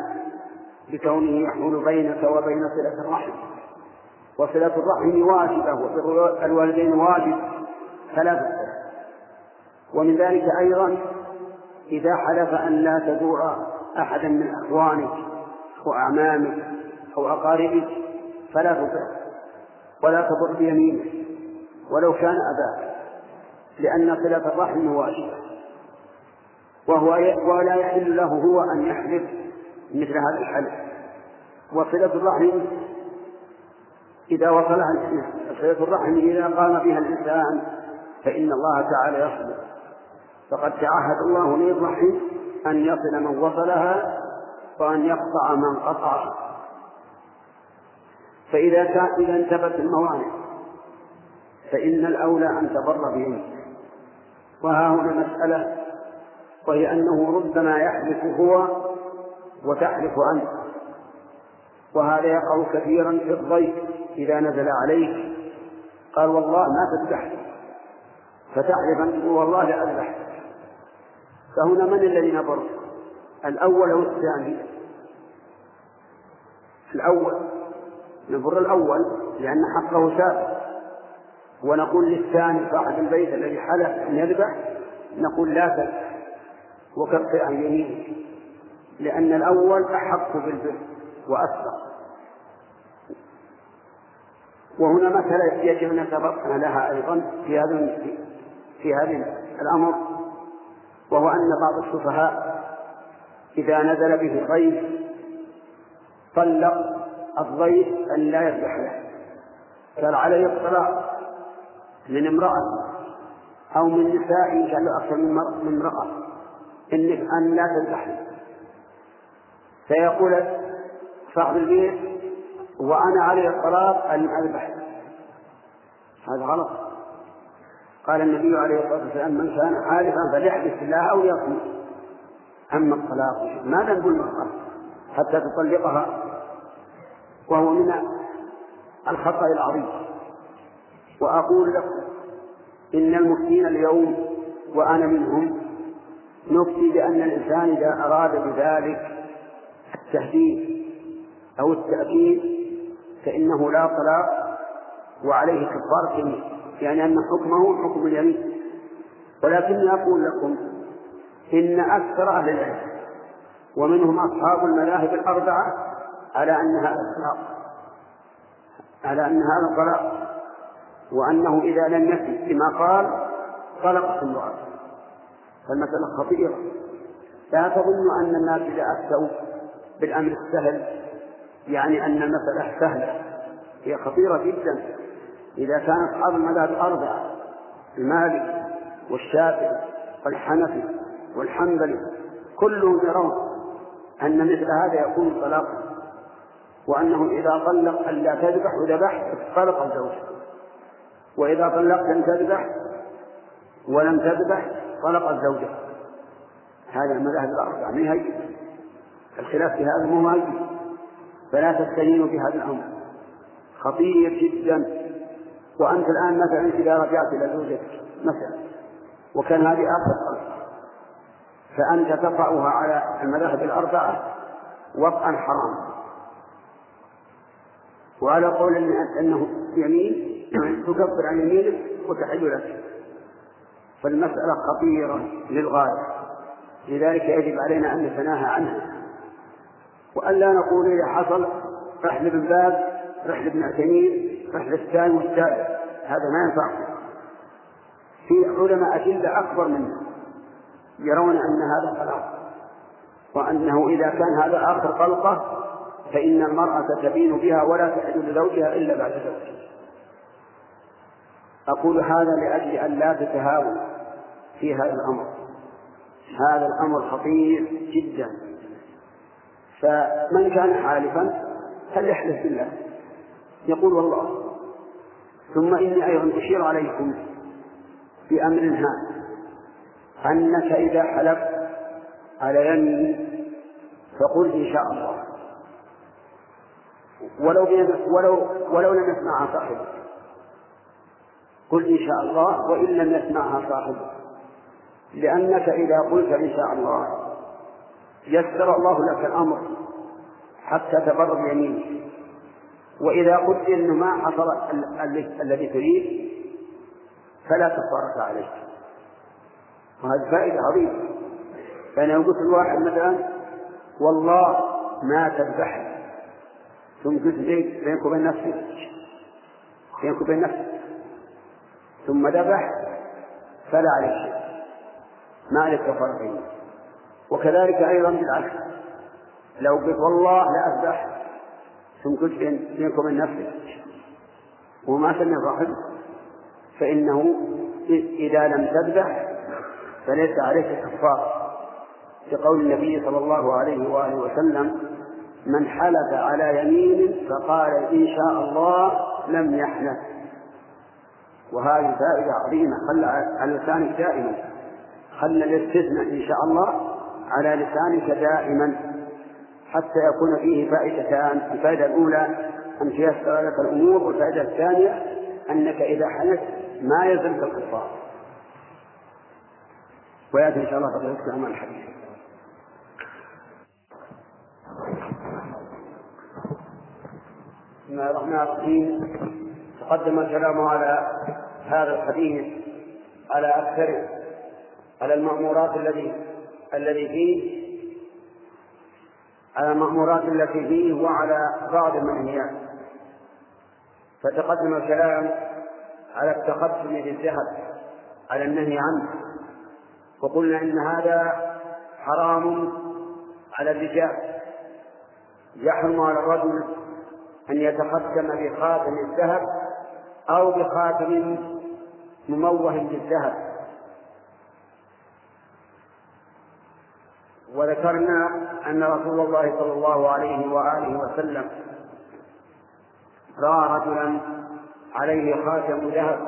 بكونه يحول بينك وبين صلة الرحم. وصلة الرحم واجبة وبر الوالدين واجب فلا تستطيع ومن ذلك أيضا إذا حلف أن لا تزور أحدا من أخوانك أو أعمامك أو أقاربك فلا تطع ولا تضر بيمينك. ولو كان أباك لأن صلة الرحم واجبة وهو ولا يحل له هو أن يحلف مثل هذا الحلف. وصلة الرحم إذا وصلها صلة الرحم إذا قام بها الإنسان فإن الله تعالى يصبر. فقد تعهد الله للرحم أن يصل من وصلها وأن يقطع من قطعها فإذا كان إذا انتبت الموانع فإن الأولى أن تبر بهم. وها هنا مسألة وهي أنه ربما يحلف هو وتحلف أنت. وهذا يقع كثيرا في الضيف إذا نزل عليك قال والله ما تذبح فتحلف أن تقول والله لأذبح فهنا من الذي نبر؟ الأول أو الثاني؟ الأول. نبر الأول لأن حقه سابق ونقول للثاني صاحب البيت الذي حلف أن يذبح نقول لا تذبح وكفر عن يمينك لأن الأول أحق بالبر وأسبق وهنا مسألة يجب أن نتبطن لها أيضا في هذا في هذا الأمر وهو أن بعض السفهاء إذا نزل به ضيف طلق الضيف أن لا يذبح له. قال عليه الطلاق من امرأة أو من نساء له أكثر من امرأة. إنك أن لا تذبحني فيقول صاحب البيت وأنا علي الطلاق أن أذبح. هذا غلط. قال النبي عليه الصلاة والسلام من كان حالفا فليحلف بالله أو يصمت أما الطلاق ماذا نقول المرأة حتى تطلقها. وهو من الخطأ العظيم. وأقول لكم إن المفتين اليوم وأنا منهم نفتي بأن الإنسان إذا أراد بذلك التهديد أو التأكيد فإنه لا طلاق وعليه كفارة يمين يعني أن حكمه حكم اليمين. ولكني أقول لكم إن أكثر أهل العلم ومنهم أصحاب المذاهب الأربعة على أن هذا الطلاق على أن هذا الطلاق وأنه إذا لم يفي بما قال طلقت المرأة فالمسألة خطيرة. لا تظن أن الناس إذا أفتوا بالأمر السهل يعني أن المسألة سهلة. هي خطيرة جدا. إذا كان أصحاب المذاهب الأربعة المالك والشافعي والحنفي والحنبلي كلهم يرون أن مثل هذا يكون طلاقا وأنه إذا طلق ألا تذبح وذبحت طلق الزوج. وإذا طلقت أن تذبح ولم تذبح طلق الزوجة هذا المذاهب الأربعة ما هي الخلاف في هذا مو فلا تستهينوا بهذا الأمر. خطير جدا. وأنت الآن مثلا إذا رجعت إلى زوجتك مثلا وكان هذه آخر طلقة فأنت تقعها على المذاهب الأربعة وطئا حراما وعلى قول أنه يمين تكفر عن يمينك وتحل لك فالمسألة خطيرة للغاية. لذلك يجب علينا أن نتناهى عنها. وأن لا نقول إذا حصل رحل بن باز رحل بن عثيمين رحل الثاني والثالث. هذا ما ينفع. في علماء أدلة أكبر منا يرون أن هذا طلاق وأنه إذا كان هذا آخر طلقة فإن المرأة تبين بها ولا تحل لزوجها إلا بعد زوجها. أقول هذا لأجل أن لا تتهاون في هذا الأمر. هذا الأمر خطير جدا. فمن كان حالفا فليحلف بالله. يقول والله ثم إني أيضا أشير عليكم بأمر هام أنك إذا حلفت على يمين فقل إن شاء الله. ولو ولو ولو لم يسمعها صاحبك قل إن شاء الله وإن لم يسمعها صاحبك لأنك إذا قلت إن شاء الله يسر الله لك الأمر حتى تبر بيمينك وإذا قلت إنه ما حصل الذي تريد فلا كفارة عليك. وهذه فائدة عظيمة. فأنا قلت الواحد مثلا والله ما تذبح ثم قلت بينك وبين نفسك بينك وبين نفسك. ثم ذبح فلا عليك شيء. ما عليك كفارة وكذلك أيضا بالعكس لو قلت والله لا أذبح ثم قلت بينك وبين نفسك وما سمع صاحبك فإنه إذا لم تذبح فليس عليك كفارة لقول النبي صلى الله عليه وآله وسلم من حلف على يمين فقال إن شاء الله لم يحنث وهذه فائدة عظيمة. خل على لسانك دائما. خل الاستثناء إن شاء الله على لسانك دائما. حتى يكون فيه فائدتان. الفائدة الأولى أن تيسر لك الأمور والفائدة الثانية أنك إذا حنثت ما يلزمك الكفار ويأتي إن شاء الله بقية الكلام الحديث. بسم الله الرحمن الرحيم. تقدم الكلام على هذا الحديث على أكثر على المأمورات الذي الذي فيه على المأمورات التي فيه وعلى بعض المنهيات فتقدم الكلام على التقدم بالذهب على النهي عنه. وقلنا إن هذا حرام على الرجال. يحرم على الرجل أن يتقدم بخاتم الذهب أو بخاتم مموه بالذهب. وذكرنا أن رسول الله صلى الله عليه وآله وسلم رأى رجلا عليه خاتم ذهب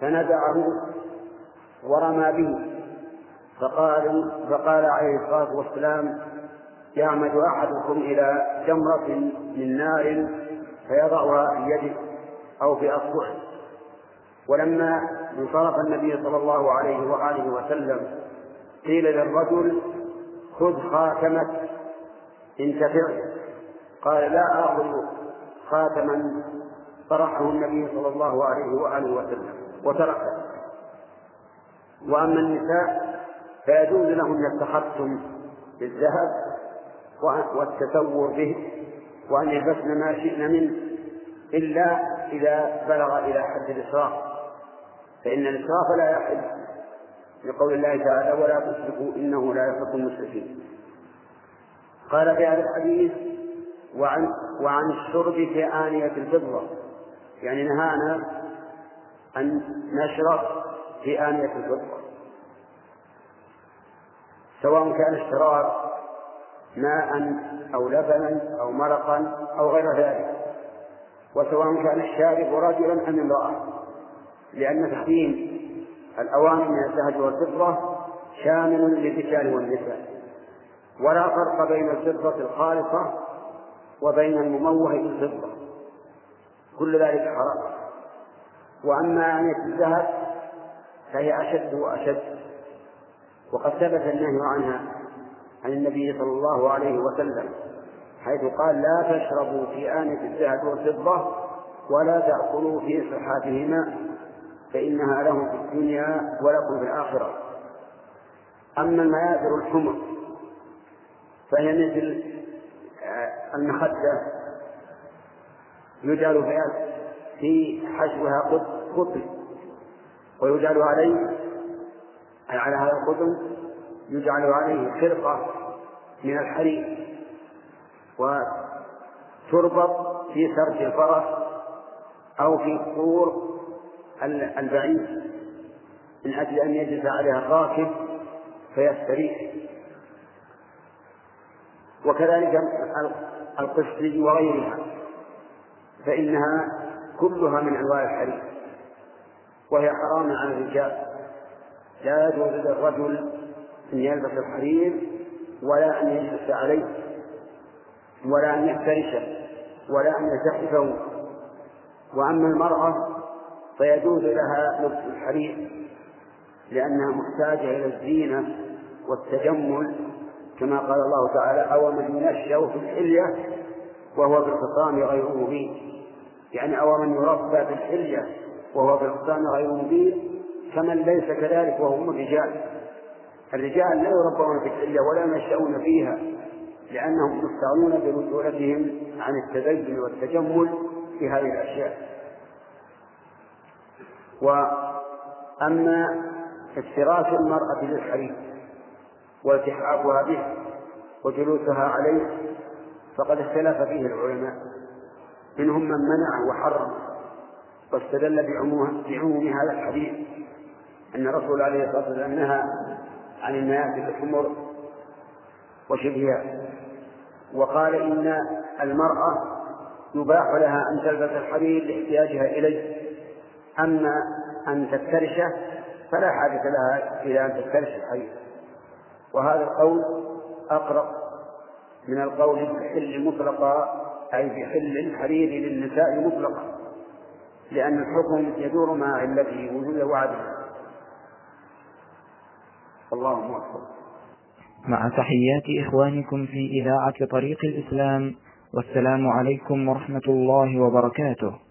فنزعه ورمى به. فقال فقال عليه الصلاة والسلام يعمد أحدكم إلى جمرة من نار فيضعها في يده. أو في أصبعه. ولما انصرف النبي صلى الله عليه وآله وسلم قيل للرجل خذ خاتمك انتفع قال لا آخذ خاتما طرحه النبي صلى الله عليه وآله وسلم وتركه. وأما النساء فيجوز لهن التختم بالذهب والتسور به وأن يلبسن ما شئن منه إلا إذا بلغ إلى حد الإسراف. فإن الإسراف لا يحل لقول الله تعالى ولا تشركوا إنه لا يحب المشركين. قال في هذا الحديث وعن وعن الشرب في آنية الفضة. يعني نهانا أن نشرب في آنية الفضة. سواء كان الشراب ماء أو لبنا أو مرقا أو غير ذلك. وسواء كان الشارب رجلا أم امرأة. لأن تحريم الأواني من الذهب والفضة شامل للرجال والنساء. ولا فرق بين الفضة الخالصة وبين المموه بالفضة كل ذلك حرام. وأما آنية الذهب فهي أشد وأشد. وقد ثبت النهي عنها عن النبي صلى الله عليه وسلم. حيث قال لا تشربوا في آنية الذهب والفضة ولا تأكلوا في صحاتهما فإنها لهم في الدنيا ولكم في الآخرة. أما المياثر الحمر فهي مثل آه، المخدة يجعل في حشوها قطن ويجعل عليه على هذا القطن يجعل عليه خرقة من الحرير وتربط في سرج الفرس أو في قور البعيد من أجل أن يجلس عليها الراكب فيستريح. وكذلك القسطي وغيرها فإنها كلها من أنواع الحرير وهي حرام على الرجال. لا يجوز للرجل أن يلبس الحرير ولا أن يجلس عليه. ولا أن يفترشه ولا أن يزحفه وأما المرأة فيجوز لها لبس الحرير لأنها محتاجة إلى الزينة والتجمل كما قال الله تعالى أو من ينشأ في الحلية وهو في الخصام غير مبين. يعني أو من يربى في الحلية وهو في الخصام غير مبين كمن ليس كذلك وهم الرجال الرجال لا يربون في الحلية ولا ينشأون فيها. لأنهم مستغنون برجولتهم عن التدين والتجمل في هذه الأشياء. وأما افتراش المرأة للحريم والتحافها به وجلوسها عليه فقد اختلف فيه العلماء. منهم من منع وحرم واستدل بعموم هذا الحديث أن الرسول عليه الصلاة والسلام نهى عن المياه الحمر وشبهها. وقال إن المرأة يباح لها أن تلبس الحرير لاحتياجها إليه. أما أن تفترشه فلا حاجة لها إلى أن تفترش الحرير وهذا القول أقرب من القول بحل مطلقا أي بحل الحرير للنساء مطلقا لأن الحكم يدور مع علته وجوده وعدمه اللهم أكبر مع تحيات إخوانكم في إذاعة طريق الإسلام والسلام عليكم ورحمة الله وبركاته.